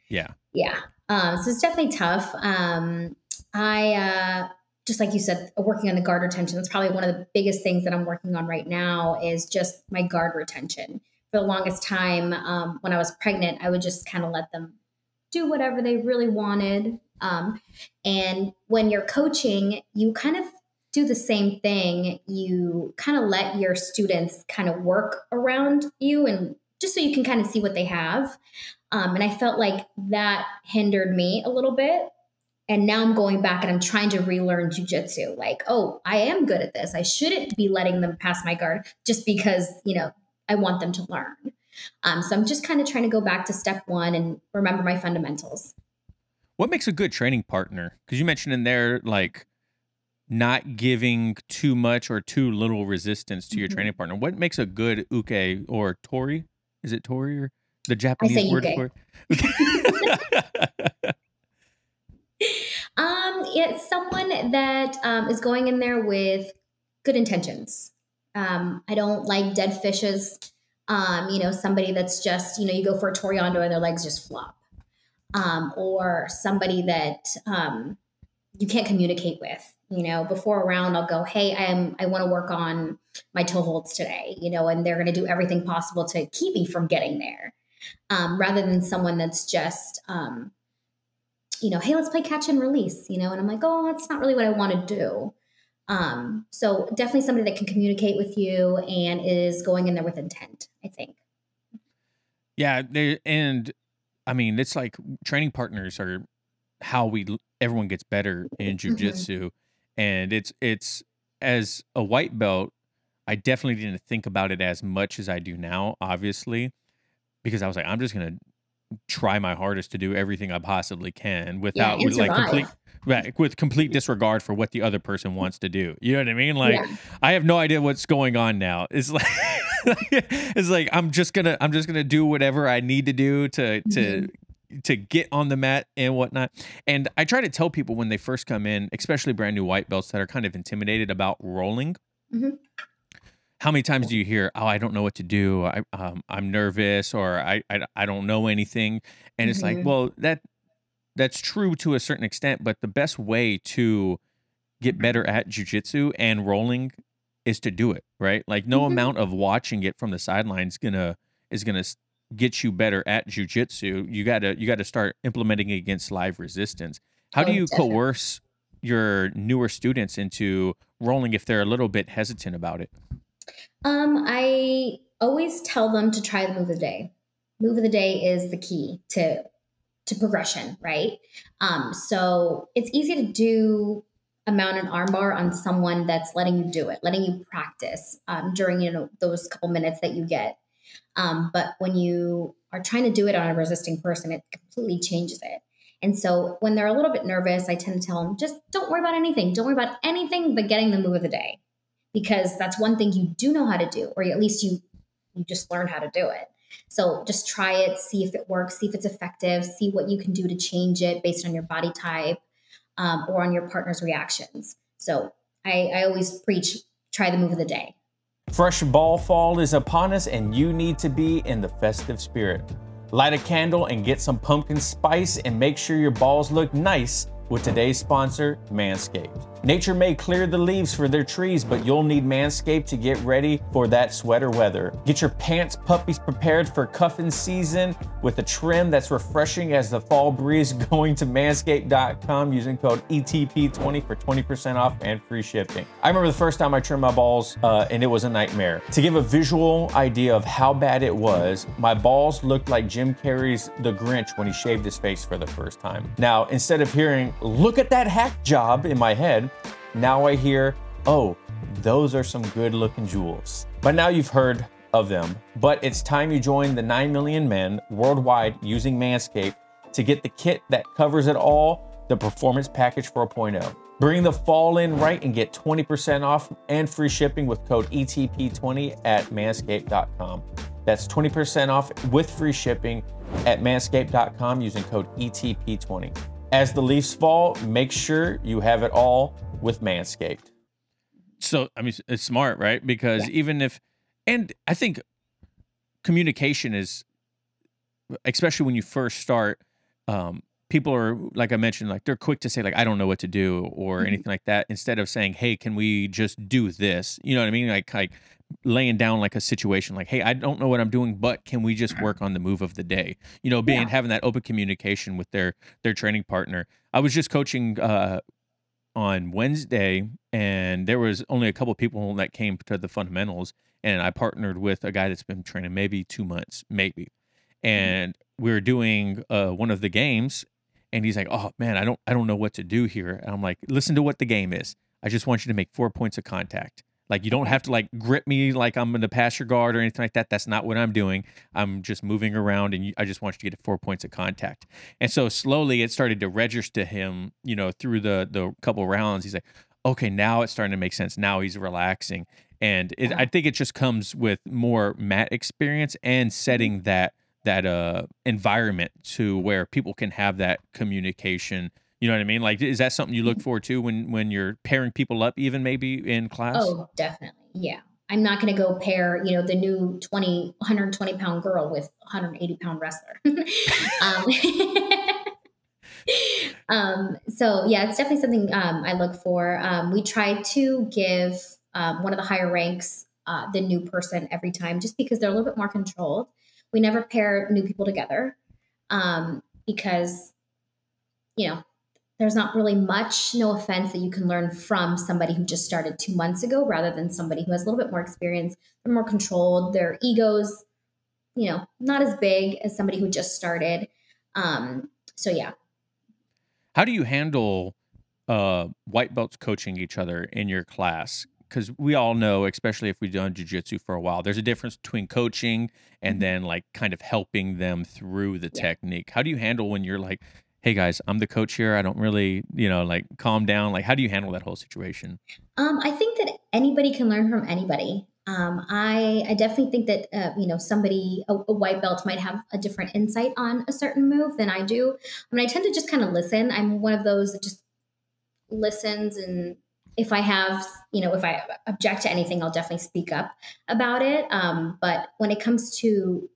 Yeah. Yeah. Um, so it's definitely tough. Um, I uh, just like you said, working on the guard retention. That's probably one of the biggest things that I'm working on right now is just my guard retention. For the longest time, um, when I was pregnant, I would just kind of let them do whatever they really wanted. Um, and when you're coaching, you kind of do the same thing. You kind of let your students kind of work around you and just so you can kind of see what they have. Um, and I felt like that hindered me a little bit. And now I'm going back and I'm trying to relearn jujitsu. Like, oh, I am good at this. I shouldn't be letting them pass my guard just because, you know, I want them to learn. Um, so I'm just kind of trying to go back to step one and remember my fundamentals. What makes a good training partner? Because you mentioned in there, like, not giving too much or too little resistance to your mm-hmm. training partner. What makes a good uke or tori? Is it tori or the Japanese word for it? um, it's someone that um, is going in there with good intentions. Um, I don't like dead fishes um, you know, somebody that's just, you know, you go for a Toreando and their legs just flop. Um, or somebody that, um, you can't communicate with. You know, before a round, I'll go, "Hey, I am I want to work on my toe holds today." You know, and they're going to do everything possible to keep me from getting there, um, rather than someone that's just, um, you know, "Hey, let's play catch and release." You know, and I'm like, "Oh, that's not really what I want to do." Um, so definitely somebody that can communicate with you and is going in there with intent. I think. Yeah, and I mean, it's like training partners are how we everyone gets better in jujitsu, mm-hmm. and it's it's as a white belt, I definitely didn't think about it as much as I do now, obviously, because I was like, I'm just gonna try my hardest to do everything I possibly can without yeah, with like complete right, with complete disregard for what the other person wants to do. You know what I mean? Like yeah. I have no idea what's going on now. It's like it's like I'm just gonna I'm just gonna do whatever I need to do to to mm-hmm. to get on the mat and whatnot. And I try to tell people when they first come in, especially brand new white belts that are kind of intimidated about rolling. Mm-hmm. How many times do you hear, "Oh, I don't know what to do. I, um, I'm nervous, or I, I, I don't know anything," and it's mm-hmm. like, well, that that's true to a certain extent, but the best way to get better at jujitsu and rolling is to do it, right? Like no mm-hmm. amount of watching it from the sidelines gonna is gonna get you better at jujitsu. You gotta you gotta start implementing it against live resistance. How oh, do you definitely. coerce your newer students into rolling if they're a little bit hesitant about it? Um, I always tell them to try the move of the day. Move of the day is the key to to progression, right? Um, so it's easy to do a mount an armbar on someone that's letting you do it, letting you practice um, during you know those couple minutes that you get. Um, but when you are trying to do it on a resisting person, it completely changes it. And so when they're a little bit nervous, I tend to tell them just don't worry about anything. Don't worry about anything but getting the move of the day, because that's one thing you do know how to do, or at least you you just learn how to do it. So just try it, see if it works, see if it's effective, see what you can do to change it based on your body type um, or on your partner's reactions. So I, I always preach try the move of the day. Fresh ball fall is upon us, and you need to be in the festive spirit. Light a candle and get some pumpkin spice, and make sure your balls look nice with today's sponsor, Manscaped. Nature may clear the leaves for their trees, but you'll need Manscaped to get ready for that sweater weather. Get your pants puppies prepared for cuffing season with a trim that's refreshing as the fall breeze going to manscaped.com using code ETP20 for 20% off and free shipping. I remember the first time I trimmed my balls uh, and it was a nightmare. To give a visual idea of how bad it was, my balls looked like Jim Carrey's The Grinch when he shaved his face for the first time. Now, instead of hearing, look at that hack job in my head, now I hear, oh, those are some good looking jewels. But now you've heard of them. But it's time you join the 9 million men worldwide using Manscaped to get the kit that covers it all the Performance Package 4.0. Bring the fall in right and get 20% off and free shipping with code ETP20 at manscaped.com. That's 20% off with free shipping at manscaped.com using code ETP20. As the leaves fall, make sure you have it all with Manscaped. So, I mean, it's smart, right? Because yeah. even if, and I think communication is, especially when you first start, um, people are like I mentioned, like they're quick to say like I don't know what to do or mm-hmm. anything like that, instead of saying, "Hey, can we just do this?" You know what I mean? Like like laying down like a situation like hey i don't know what i'm doing but can we just work on the move of the day? You know being yeah. having that open communication with their their training partner. I was just coaching uh on wednesday and there was only a couple people that came to the fundamentals and i partnered with a guy that's been training maybe two months maybe. Mm-hmm. and we were doing uh one of the games and he's like oh man i don't i don't know what to do here. And i'm like listen to what the game is. I just want you to make four points of contact like you don't have to like grip me like I'm in the pass your guard or anything like that. That's not what I'm doing. I'm just moving around, and you, I just want you to get four points of contact. And so slowly it started to register to him, you know, through the the couple rounds. He's like, okay, now it's starting to make sense. Now he's relaxing, and it, I think it just comes with more mat experience and setting that that uh environment to where people can have that communication you know what I mean? Like, is that something you look for too when when you're pairing people up, even maybe in class? Oh, definitely. Yeah. I'm not going to go pair, you know, the new 20, 120 pound girl with 180 pound wrestler. um, um, so yeah, it's definitely something um, I look for. Um, we try to give um, one of the higher ranks uh, the new person every time, just because they're a little bit more controlled. We never pair new people together um, because you know there's not really much, no offense, that you can learn from somebody who just started two months ago rather than somebody who has a little bit more experience. They're more controlled. Their egos, you know, not as big as somebody who just started. Um, so yeah. How do you handle uh, white belts coaching each other in your class? Because we all know, especially if we've done jujitsu for a while, there's a difference between coaching and mm-hmm. then like kind of helping them through the yeah. technique. How do you handle when you're like, hey guys, I'm the coach here. I don't really, you know, like calm down. Like, how do you handle that whole situation? Um, I think that anybody can learn from anybody. Um, I, I definitely think that uh, you know somebody a, a, white belt might have a different insight on a certain move than I do. I mean, I tend to just kind of listen. I'm one of those that just listens, and if I have you know if I object to anything, I'll definitely speak up about it. Um, but when it comes to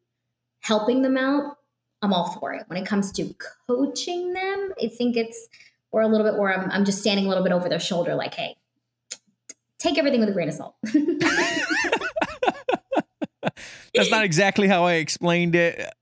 helping them out, I'm all for it. When it comes to coaching them, I think it's or a little bit where I'm, I'm just standing a little bit over their shoulder, like, hey, take everything with a grain of salt. That's not exactly how I explained it.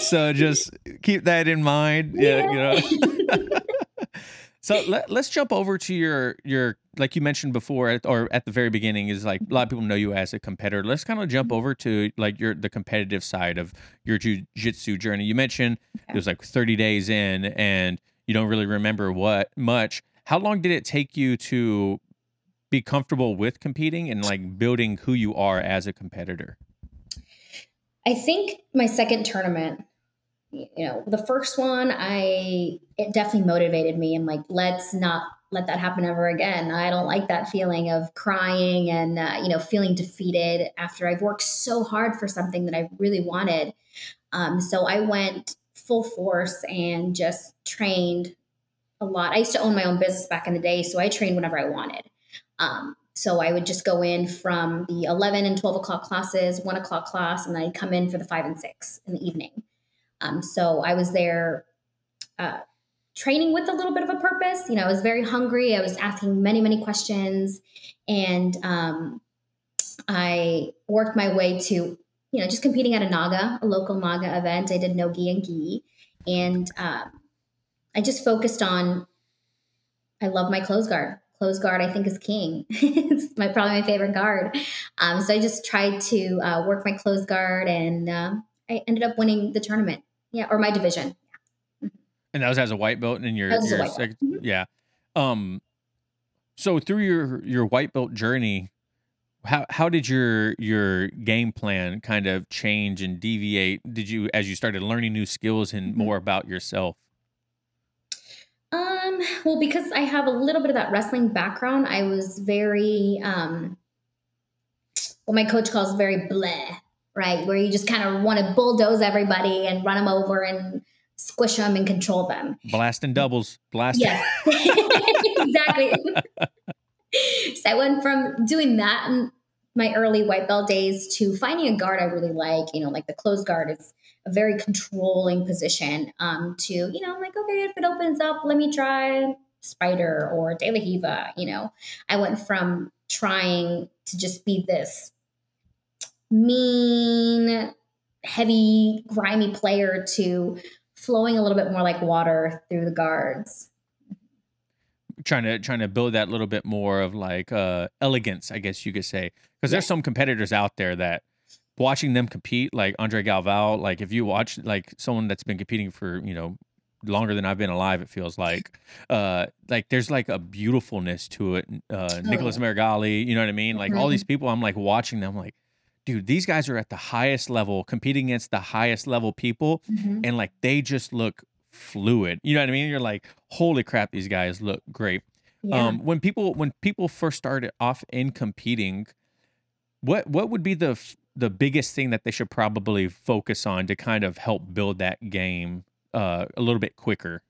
So uh, just keep that in mind. Yeah, yeah you know. So let, us jump over to your your like you mentioned before or at the very beginning is like a lot of people know you as a competitor. Let's kind of jump mm-hmm. over to like your the competitive side of your jiu-jitsu journey. You mentioned it was like 30 days in and you don't really remember what much. How long did it take you to be comfortable with competing and like building who you are as a competitor? I think my second tournament you know the first one i it definitely motivated me. And like let's not let that happen ever again. I don't like that feeling of crying and uh, you know feeling defeated after i've worked so hard for something that i really wanted. Um, so i went full force and just trained a lot. I used to own my own business back in the day so i trained whenever i wanted. Um, so I would just go in from the 11 and 12 o'clock classes, one o'clock class, and I'd come in for the five and six in the evening. Um, so I was there uh, training with a little bit of a purpose. You know, I was very hungry. I was asking many, many questions. And um, I worked my way to, you know, just competing at a Naga, a local Naga event. I did no gi and gi. And um, I just focused on, I love my closed guard. Closed guard, I think, is king. it's my probably my favorite guard. Um, so I just tried to uh, work my closed guard, and uh, I ended up winning the tournament. Yeah, or my division. Mm-hmm. And that was as a white belt in your, your second, mm-hmm. yeah. Um, so through your your white belt journey, how how did your your game plan kind of change and deviate? Did you as you started learning new skills and mm-hmm. more about yourself? Um, well, because I have a little bit of that wrestling background, I was very um what my coach calls very bleh right? Where you just kind of want to bulldoze everybody and run them over and squish them and control them. Blasting doubles, blasting. Yeah, exactly. so I went from doing that in my early white belt days to finding a guard I really like. You know, like the closed guard is a very controlling position. Um, to you know, I'm like, okay, if it opens up, let me try Spider or De La Riva. You know, I went from trying to just be this mean, heavy, grimy player to flowing a little bit more like water through the guards. Trying to trying to build that little bit more of like uh elegance, I guess you could say. Because yeah. there's some competitors out there that watching them compete, like Andre Galvao, like if you watch like someone that's been competing for, you know, longer than I've been alive, it feels like. Uh like there's like a beautifulness to it. Uh oh, Nicholas yeah. You know what I mean? Like mm-hmm. all these people, I'm like watching them like dude, these guys are at the highest level, competing against the highest level people, mm-hmm. and like they just look fluid. You know what I mean? You're like, holy crap, these guys look great. Yeah. Um, when people when people first started off in competing, what what would be the the biggest thing that they should probably focus on to kind of help build that game uh, a little bit quicker?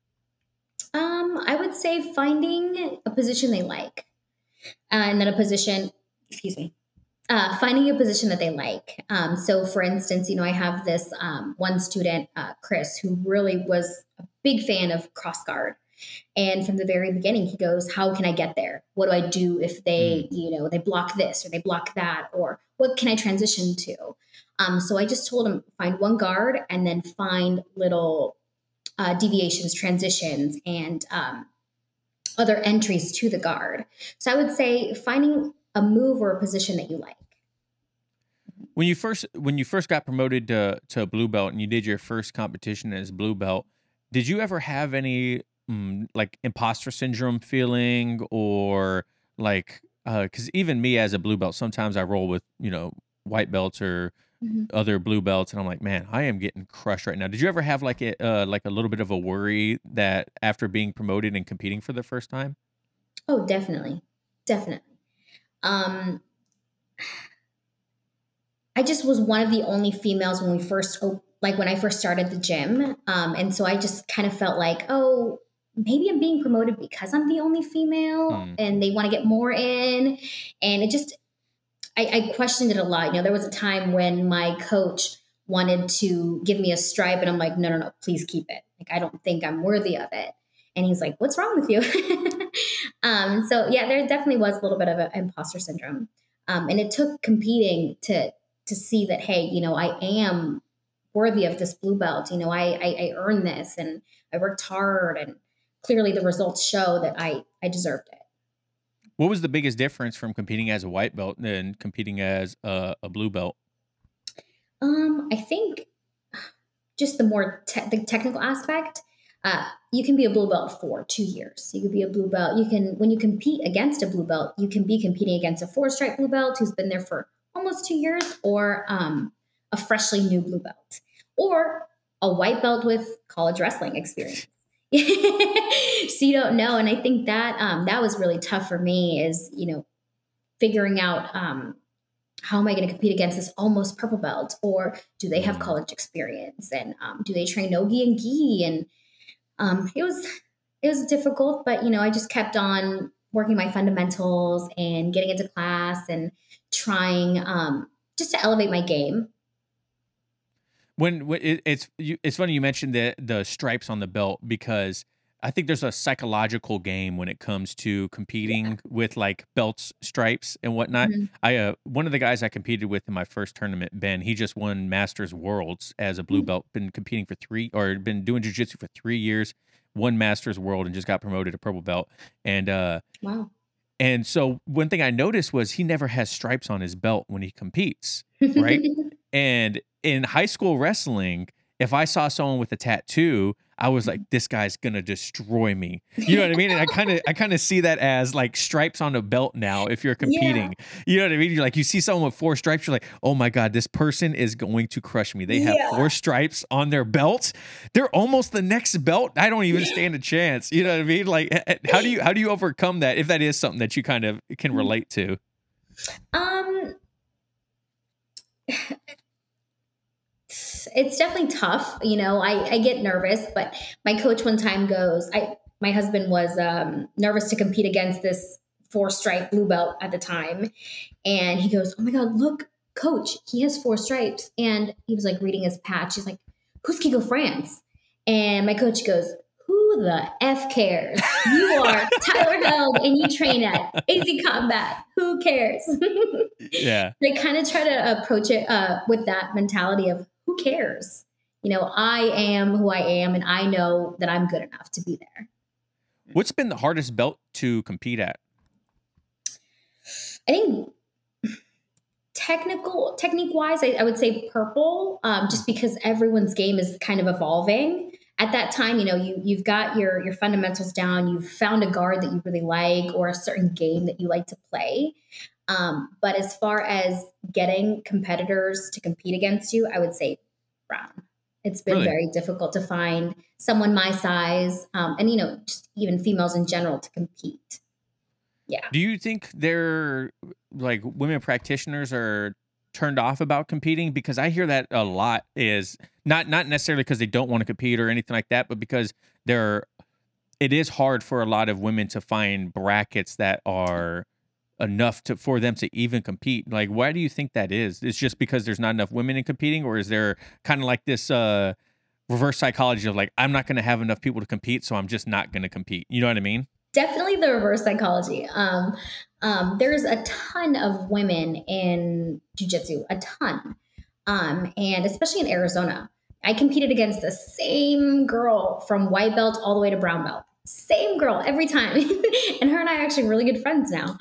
Um, I would say finding a position they like, and then a position. Excuse me uh, finding a position that they like. Um, so, for instance, you know, I have this um, one student, uh, Chris, who really was a big fan of cross guard. And from the very beginning, he goes, How can I get there? What do I do if they, Mm. you know, they block this or they block that? Or what can I transition to? Um, so I just told him find one guard and then find little uh, deviations, transitions, and um, other entries to the guard. So I would say finding a move or a position that you like. When you first when you first got promoted to to blue belt and you did your first competition as blue belt, did you ever have any mm, like imposter syndrome feeling or like because even me as a blue belt, sometimes I roll with you know white belts or Mhm. other blue belts, and I'm like, man, I am getting crushed right now. Did you ever have like a uh, like a little bit of a worry that after being promoted and competing for the first time? Oh, definitely. Definitely. Um, I just was one of the only females when we first, op- like when I first started the gym. Um, and so I just kind of felt like, oh, maybe I'm being promoted because I'm the only female Hmm. and they want to get more in. And it just, I, I questioned it a lot. You know, there was a time when my coach wanted to give me a stripe and I'm like, no, no, no, please keep it. Like, I don't think I'm worthy of it. And he's like, what's wrong with you? um, so yeah, there definitely was a little bit of an imposter syndrome. Um, and it took competing to, to see that, hey, you know, I am worthy of this blue belt. You know, I, I, I earned this and I worked hard and clearly the results show that I, I deserved it. What was the biggest difference from competing as a white belt and competing as a, a blue belt? Um, I think just the more te- the technical aspect. Uh, you can be a blue belt for two years. You could be a blue belt. You can when you compete against a blue belt, you can be competing against a four stripe blue belt who's been there for almost two years, or um, a freshly new blue belt, or a white belt with college wrestling experience. so you don't know, and I think that um, that was really tough for me. Is you know figuring out um, how am I going to compete against this almost purple belt, or do they have Mm. college experience, and um, do they train nogi and gi? And um, it was it was difficult, but you know I just kept on working my fundamentals and getting into class and trying um, just to elevate my game. when, when it, it's you, it's funny you mentioned the the stripes on the belt because I think there's a psychological game when it comes to competing with like belts, stripes, and whatnot. Mhm. I uh, one of the guys I competed with in my first tournament, Ben, he just won Masters Worlds as a blue Mm. belt. Been competing for three or been doing jujitsu for three years. Won Masters World and just got promoted to purple belt. And uh, Wow. and so one thing I noticed was he never has stripes on his belt when he competes. Right? And in high school wrestling, if I saw someone with a tattoo, I was like, this guy's gonna destroy me. You know what I mean? And I kind of I kind of see that as like stripes on a belt now if you're competing. You know what I mean? You're like you see someone with four stripes, you're like, oh my God, this person is going to crush me. They have Yeah. four stripes on their belt. They're almost the next belt. I don't even stand a chance. You know what I mean? Like how do you how do you overcome that if that is something that you kind of can relate to? Um, it's definitely tough. You know, I, I get nervous, but my coach one time goes, I, my husband was um, nervous to compete against this four stripe blue belt at the time. And he goes, Oh my God, look, coach, he has four stripes. And he was like reading his patch. He's like, Who's Kiko France? And my coach goes, Who the F cares? You are Tyler Held and you train at AZ Combat. Who cares? Yeah. they kind of try to approach it uh, with that mentality of who cares? You know, I am who I am, and I know that I'm good enough to be there. What's been the hardest belt to compete at? I think technical, technique wise, I, I would say purple, um, just because everyone's game is kind of evolving. At that time, you know, you you've got your your fundamentals down. You've found a guard that you really like, or a certain game that you like to play. Um, but as far as getting competitors to compete against you, I would say brown. It's been Really? very difficult to find someone my size, um, and you know, just even females in general to compete. Yeah. Do you think they're like women practitioners are turned off about competing? Because I hear that a lot is not not necessarily because they don't want to compete or anything like that, but because they're it is hard for a lot of women to find brackets that are enough to for them to even compete. Like why do you think that is? It's just because there's not enough women in competing or is there kind of like this uh reverse psychology of like I'm not going to have enough people to compete, so I'm just not going to compete. You know what I mean? Definitely the reverse psychology. Um, um, there's a ton of women in jujitsu, a ton, um, and especially in Arizona. I competed against the same girl from white belt all the way to brown belt. Same girl every time. and her and I are actually really good friends now.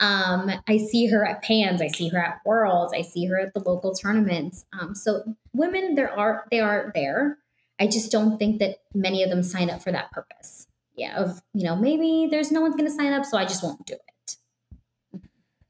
Um, I see her at Pans, I see her at Worlds, I see her at the local tournaments. Um, so women, there are they are there. I just don't think that many of them sign up for that purpose. Yeah, of you know maybe there's no one's going to sign up, so I just won't do it.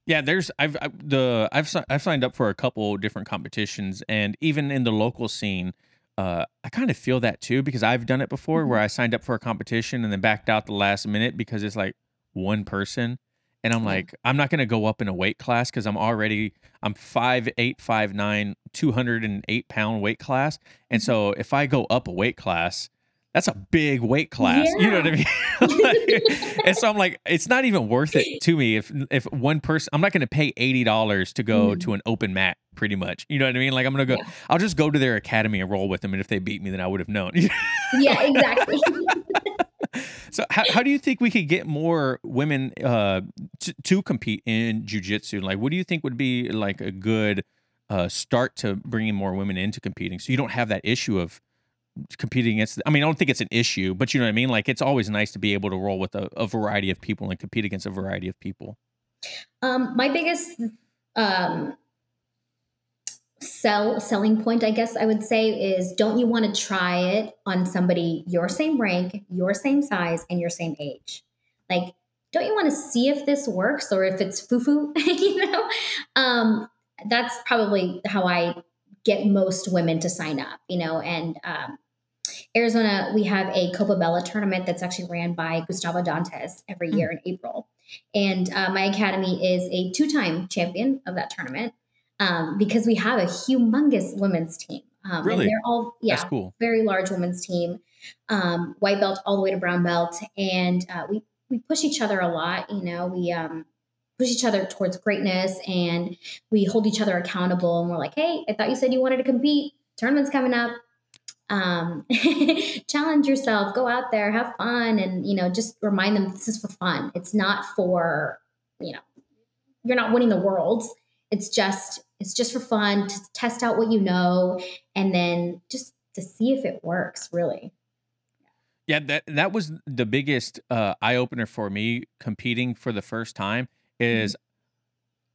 Yeah, there's I've I, the I've I've signed up for a couple different competitions, and even in the local scene, uh, I kind of feel that too because I've done it before mm-hmm. where I signed up for a competition and then backed out the last minute because it's like one person. And I'm like, I'm not gonna go up in a weight class because I'm already I'm five eight, five nine, 208 pound weight class. And mm-hmm. so if I go up a weight class, that's a big weight class. Yeah. You know what I mean? like, and so I'm like, it's not even worth it to me if if one person I'm not gonna pay eighty dollars to go mm. to an open mat, pretty much. You know what I mean? Like I'm gonna go yeah. I'll just go to their academy and roll with them. And if they beat me, then I would have known. yeah, exactly. so how, how do you think we could get more women uh to, to compete in jujitsu? Like what do you think would be like a good uh start to bringing more women into competing so you don't have that issue of competing against i mean i don't think it's an issue but you know what i mean? Like it's always nice to be able to roll with a, a variety of people and compete against a variety of people. Um my biggest um sell selling point i guess i would say is don't you want to try it on somebody your same rank your same size and your same age? Like don't you want to see if this works or if it's foo-foo you know? Um that's probably how i get most women to sign up you know and um Arizona, we have a Copa Bella tournament that's actually ran by Gustavo Dantas every hmm. year in April. And uh, my academy is a two time champion of that tournament um, because we have a humongous women's team. Um, really? they're all, yeah, That's cool. very large women's team, um, white belt all the way to brown belt. And uh, we, we push each other a lot. You know, we um, push each other towards greatness and we hold each other accountable. And we're like, hey, I thought you said you wanted to compete. Tournament's coming up um, challenge yourself, go out there, have fun, and you know, just remind them this is for fun. It's not for you know, you're not winning the world. It's just it's just for fun to test out what you know, and then just to see if it works. Really. Yeah, that that was the biggest uh, eye opener for me competing for the first time. Is mm-hmm.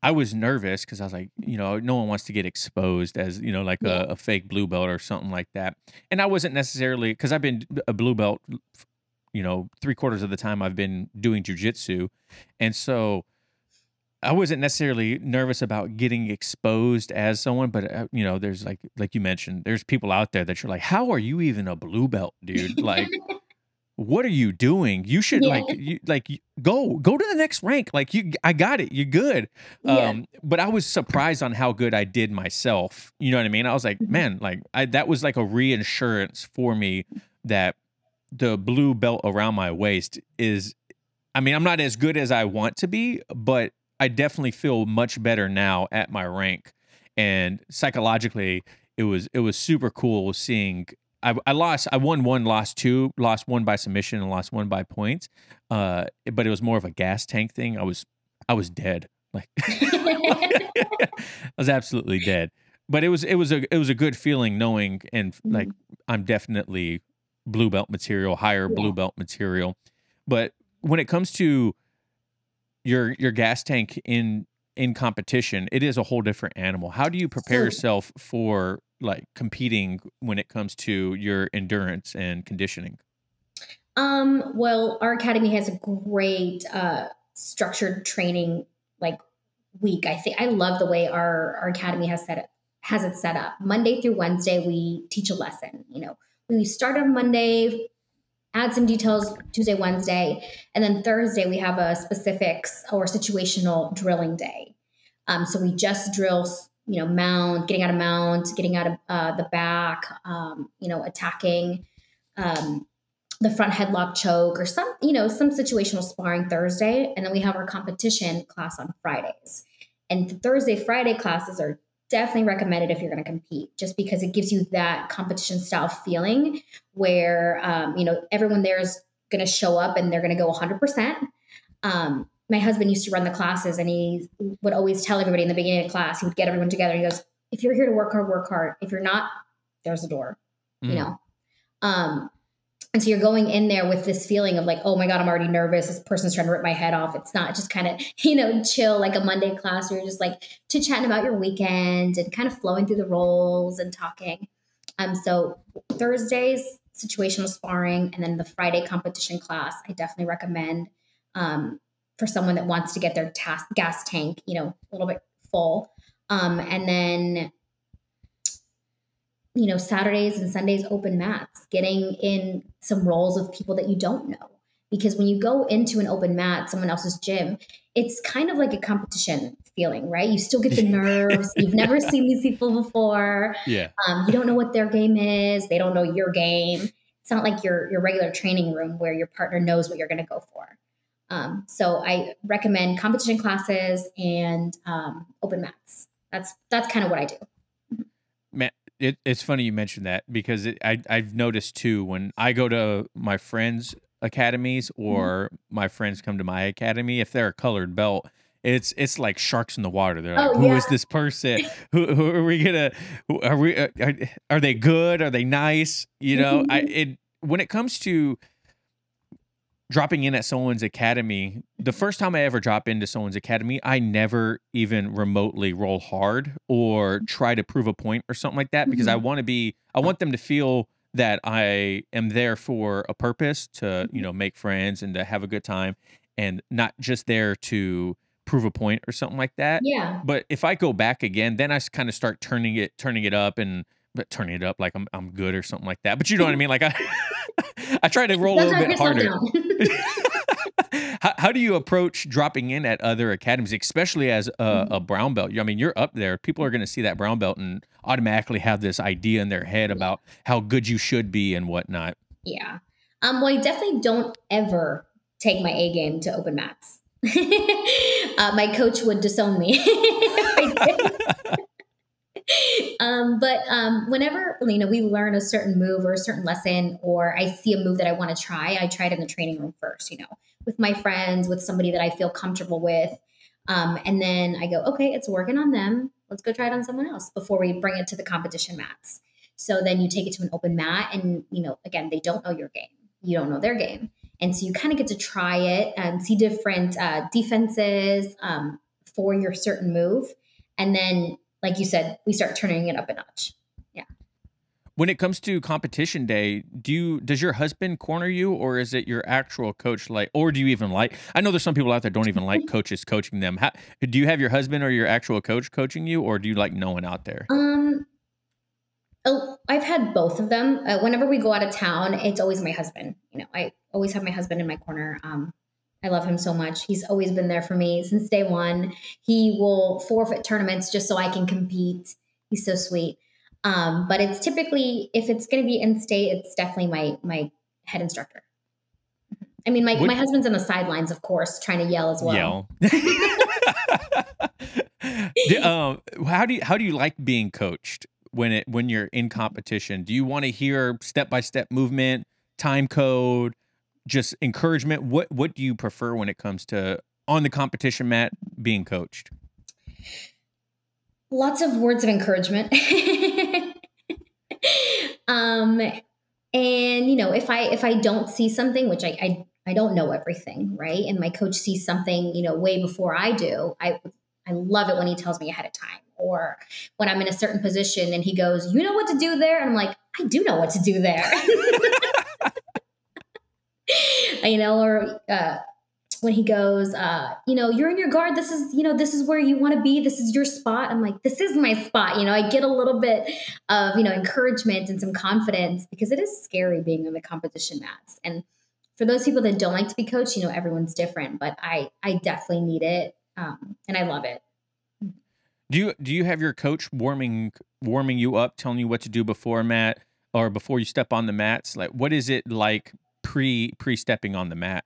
I was nervous because I was like, you know, no one wants to get exposed as, you know, like yeah. a, a, fake blue belt or something like that. And I wasn't necessarily because I've been a blue belt, you know, three quarters of the time I've been doing jujitsu. And so I wasn't necessarily nervous about getting exposed as someone, but uh, you know, there's like, like you mentioned, there's people out there that you're like, how are you even a blue belt, dude? Like, what are you doing? You should yeah. like you, like go go to the next rank. Like you I got it. You're good. Yeah. Um but I was surprised on how good I did myself. You know what I mean? I was like, mm-hmm. man, like I that was like a reassurance for me that the blue belt around my waist is I mean, I'm not as good as I want to be, but I definitely feel much better now at my rank. And psychologically, it was it was super cool seeing I, I lost. I won one, lost two, lost one by submission, and lost one by points. Uh, but it was more of a gas tank thing. I was, I was dead. Like, I was absolutely dead. But it was, it was a, it was a good feeling knowing, and mm-hmm. like, I'm definitely blue belt material, higher yeah. blue belt material. But when it comes to your your gas tank in in competition, it is a whole different animal. How do you prepare yourself for like competing when it comes to your endurance and conditioning? Um, well, our academy has a great uh, structured training like week. I think I love the way our our academy has set it has it set up. Monday through Wednesday, we teach a lesson. You know, we start on Monday, add some details Tuesday, Wednesday, and then Thursday we have a specifics or situational drilling day. Um, so we just drill you know, mount, getting out of mount, getting out of uh, the back, um, you know, attacking um, the front headlock choke or some, you know, some situational sparring Thursday. And then we have our competition class on Fridays. And the Thursday, Friday classes are definitely recommended if you're going to compete, just because it gives you that competition style feeling where um, you know everyone there is going to show up and they're going to go 100. percent um, My husband used to run the classes, and he would always tell everybody in the beginning of class. He would get everyone together. And he goes, "If you're here to work hard, work hard. If you're not, there's a door." Mm. You know. Um, and so you're going in there with this feeling of like, oh my God, I'm already nervous. This person's trying to rip my head off. It's not just kind of, you know, chill like a Monday class where you're just like chit chatting about your weekend and kind of flowing through the roles and talking. Um, so Thursdays, situational sparring, and then the Friday competition class, I definitely recommend um, for someone that wants to get their tas- gas tank, you know, a little bit full. Um, and then you know, Saturdays and Sundays open mats, getting in some roles with people that you don't know. Because when you go into an open mat, someone else's gym, it's kind of like a competition feeling, right? You still get the nerves. You've never seen these people before. Yeah. Um, you don't know what their game is. They don't know your game. It's not like your your regular training room where your partner knows what you're going to go for. Um, so I recommend competition classes and um, open mats. That's that's kind of what I do. Man, it, it's funny you mentioned that because it, I I've noticed too when I go to my friends' academies mm-hmm. or mm-hmm. my friends come to my academy, if they're a colored belt, it's it's like sharks in the water. They're like, oh, "Who yeah. is this person? who, who are we gonna? Are we? Uh, are, are they good? Are they nice? You know, I mm-hmm. it when it comes to dropping in at someone's academy, the first time I ever drop into someone's academy, I never even remotely roll hard or try to prove a point or something like that because I mm-hmm. want to be I want them to feel that I am there for a purpose to, you mm-hmm. know, make friends and to have a good time and not just there to prove a point or something like that. Yeah. But if I go back again, then I kind of start turning it turning it up and but turning it up like I'm I'm good or something like that. But you know what I mean? Like I I try to roll a little bit harder. how, how, do you approach dropping in at other academies, especially as a, mm-hmm. a brown belt? I mean, you're up there. People are going to see that brown belt and automatically have this idea in their head about how good you should be and whatnot. Yeah. Um, well, I definitely don't ever take my A game to open mats. uh, my coach would disown me um, but um, whenever you know we learn a certain move or a certain lesson, or I see a move that I want to try, I try it in the training room first. You know, with my friends, with somebody that I feel comfortable with, um, and then I go, okay, it's working on them. Let's go try it on someone else before we bring it to the competition mats. So then you take it to an open mat, and you know, again, they don't know your game. You don't know their game, and so you kind of get to try it and see different uh, defenses um, for your certain move, and then like you said, we start turning it up a notch. Yeah. When it comes to competition day, do you does your husband corner you or is it your actual coach like or do you even like I know there's some people out there don't even like coaches coaching them. How, do you have your husband or your actual coach coaching you or do you like no one out there? Um Oh, I've had both of them. Uh, whenever we go out of town, it's always my husband. You know, I always have my husband in my corner. Um, I love him so much. He's always been there for me since day one. He will forfeit tournaments just so I can compete. He's so sweet. Um, but it's typically if it's going to be in state, it's definitely my my head instructor. I mean, my, my husband's on the sidelines, of course, trying to yell as well. Yell. um, how do you how do you like being coached when it when you're in competition? Do you want to hear step by step movement, time code? Just encouragement? What what do you prefer when it comes to on the competition mat being coached? Lots of words of encouragement. Um and you know if i if i don't see something which I, I i don't know everything right? And my coach sees something you know way before i do i i love it when he tells me ahead of time. Or when i'm in a certain position and he goes you know what to do there? And i'm like i do know what to do there you know, or uh, when he goes, uh, you know, you're in your guard. This is, you know, this is where you want to be. This is your spot. I'm like, this is my spot. You know, I get a little bit of, you know, encouragement and some confidence because it is scary being on the competition mats. And for those people that don't like to be coached, you know, everyone's different, but I, I definitely need it. Um, and I love it. Do you, do you have your coach warming, warming you up, telling you what to do before mat or before you step on the mats? Like, what is it like pre pre stepping on the mat?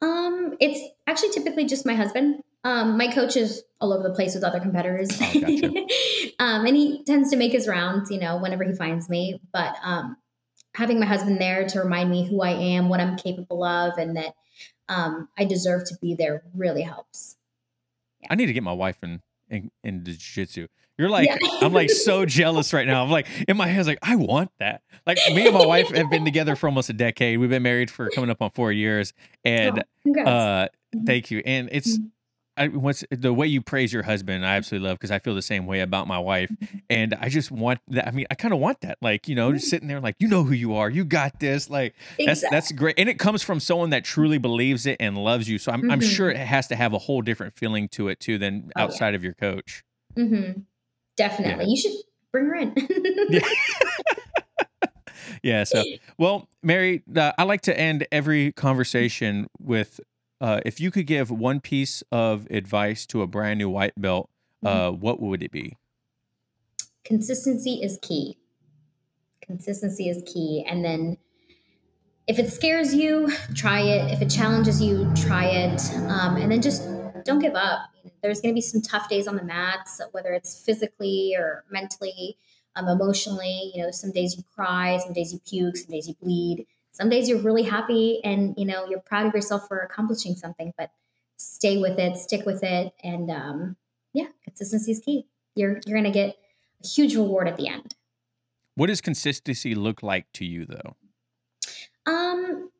Um, it's actually typically just my husband. Um, my coach is all over the place with other competitors. Oh, gotcha. um, and he tends to make his rounds, you know, whenever he finds me. But um, having my husband there to remind me who I am, what I'm capable of, and that um, I deserve to be there really helps. I need to get my wife in in, in jiu-jitsu. You're like, yeah. I'm like so jealous right now. I'm like, in my head, like, I want that. Like, me and my wife have been together for almost a decade. We've been married for coming up on four years. And oh, uh, mm-hmm. thank you. And it's, mm-hmm. I, what's the way you praise your husband I absolutely love because I feel the same way about my wife mm-hmm. and I just want that I mean I kind of want that like you know just sitting there like you know who you are you got this like exactly. that's that's great and it comes from someone that truly believes it and loves you so I'm, mm-hmm. I'm sure it has to have a whole different feeling to it too than outside oh, yeah. of your coach mm-hmm. Definitely yeah. you should bring her in yeah. yeah so well Mary uh, I like to end every conversation with uh, if you could give one piece of advice to a brand new white belt, uh, mm-hmm. what would it be? Consistency is key. Consistency is key. And then if it scares you, try it. If it challenges you, try it. Um, and then just don't give up. There's going to be some tough days on the mats, whether it's physically or mentally, um, emotionally. You know, some days you cry, some days you puke, some days you bleed. Some days you're really happy and you know you're proud of yourself for accomplishing something but stay with it stick with it and um, yeah consistency is key. You're you're gonna get a huge reward at the end. What does consistency look like to you though? Um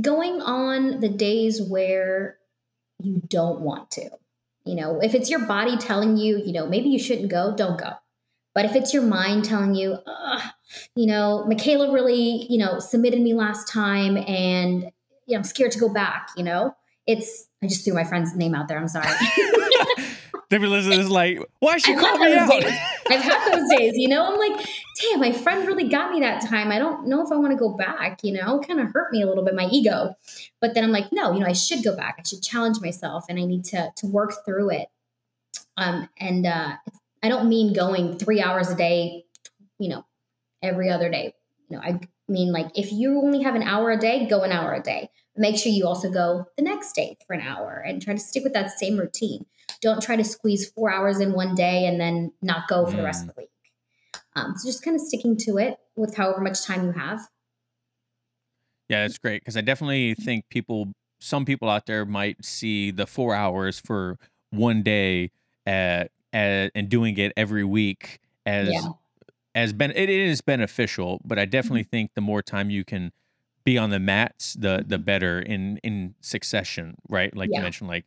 going on the days where you don't want to you know if it's your body telling you you know maybe you shouldn't go don't go but if it's your mind telling you, you know, Michaela really, you know, submitted me last time and you know, I'm scared to go back, you know, it's, I just threw my friend's name out there. I'm sorry. Been listening is like, why she call me out? Days. I've had those days, you know. I'm like, damn, my friend really got me that time. I don't know if I want to go back, you know, kind of hurt me a little bit, my ego. But then I'm like, no, you know, I should go back. I should challenge myself and I need to to work through it. Um, and uh, I don't mean going three hours a day, you know, every other day. You know, I mean like if you only have an hour a day, go an hour a day. Make sure you also go the next day for an hour and try to stick with that same routine. Don't try to squeeze four hours in one day and then not go for mm. the rest of mm. the week. Um, so just kind of sticking to it with however much time you have. Yeah, that's great because I definitely think people, some people out there might see the four hours for one day at as, and doing it every week as yeah. as ben it is beneficial but i definitely mm-hmm. think the more time you can be on the mats the the better in in succession right like yeah. you mentioned like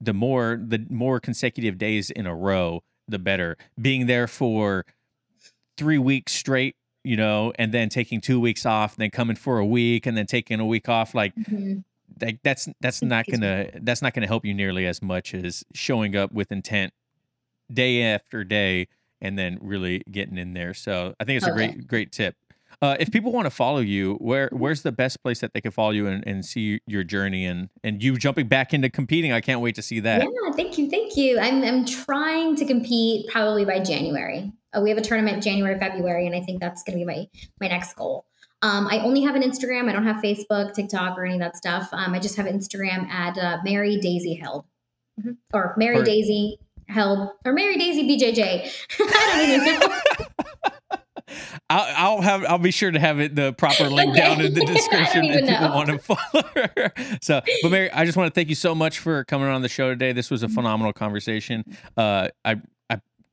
the more the more consecutive days in a row the better being there for three weeks straight you know and then taking two weeks off then coming for a week and then taking a week off like mm-hmm. That, that's that's not gonna that's not gonna help you nearly as much as showing up with intent day after day and then really getting in there. So I think it's okay. a great, great tip. Uh, if people want to follow you, where where's the best place that they can follow you and, and see your journey and and you jumping back into competing? I can't wait to see that. Yeah, thank you, thank you. I'm I'm trying to compete probably by January. Uh, we have a tournament January, February, and I think that's going to be my my next goal. Um, I only have an Instagram. I don't have Facebook, TikTok, or any of that stuff. Um, I just have Instagram at uh, Mary Daizy Held mm-hmm. or Mary Daizy held or Mary Daizy BJJ. I don't even know. I'll, I'll, have I'll be sure to have it the proper link okay. down in the description if people know. want to follow her. So, but Mary, I just want to thank you so much for coming on the show today. This was a phenomenal conversation. Uh, I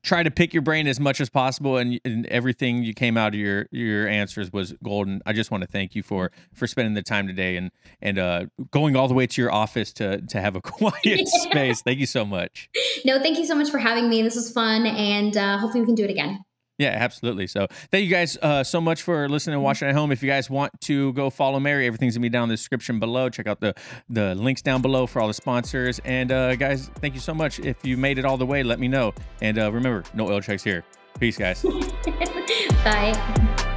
try to pick your brain as much as possible and, and, everything you came out of your your answers was golden i just want to thank you for for spending the time today and and uh going all the way to your office to to have a quiet yeah. space thank you so much no thank you so much for having me this was fun and uh hopefully we can do it again yeah, absolutely. So thank you guys uh, so much for listening and watching at home. If you guys want to go follow Mary, everything's gonna be down in the description below. Check out the the links down below for all the sponsors. And uh, guys, thank you so much. If you made it all the way, let me know. And uh, remember, no oil checks here. Peace, guys. Bye.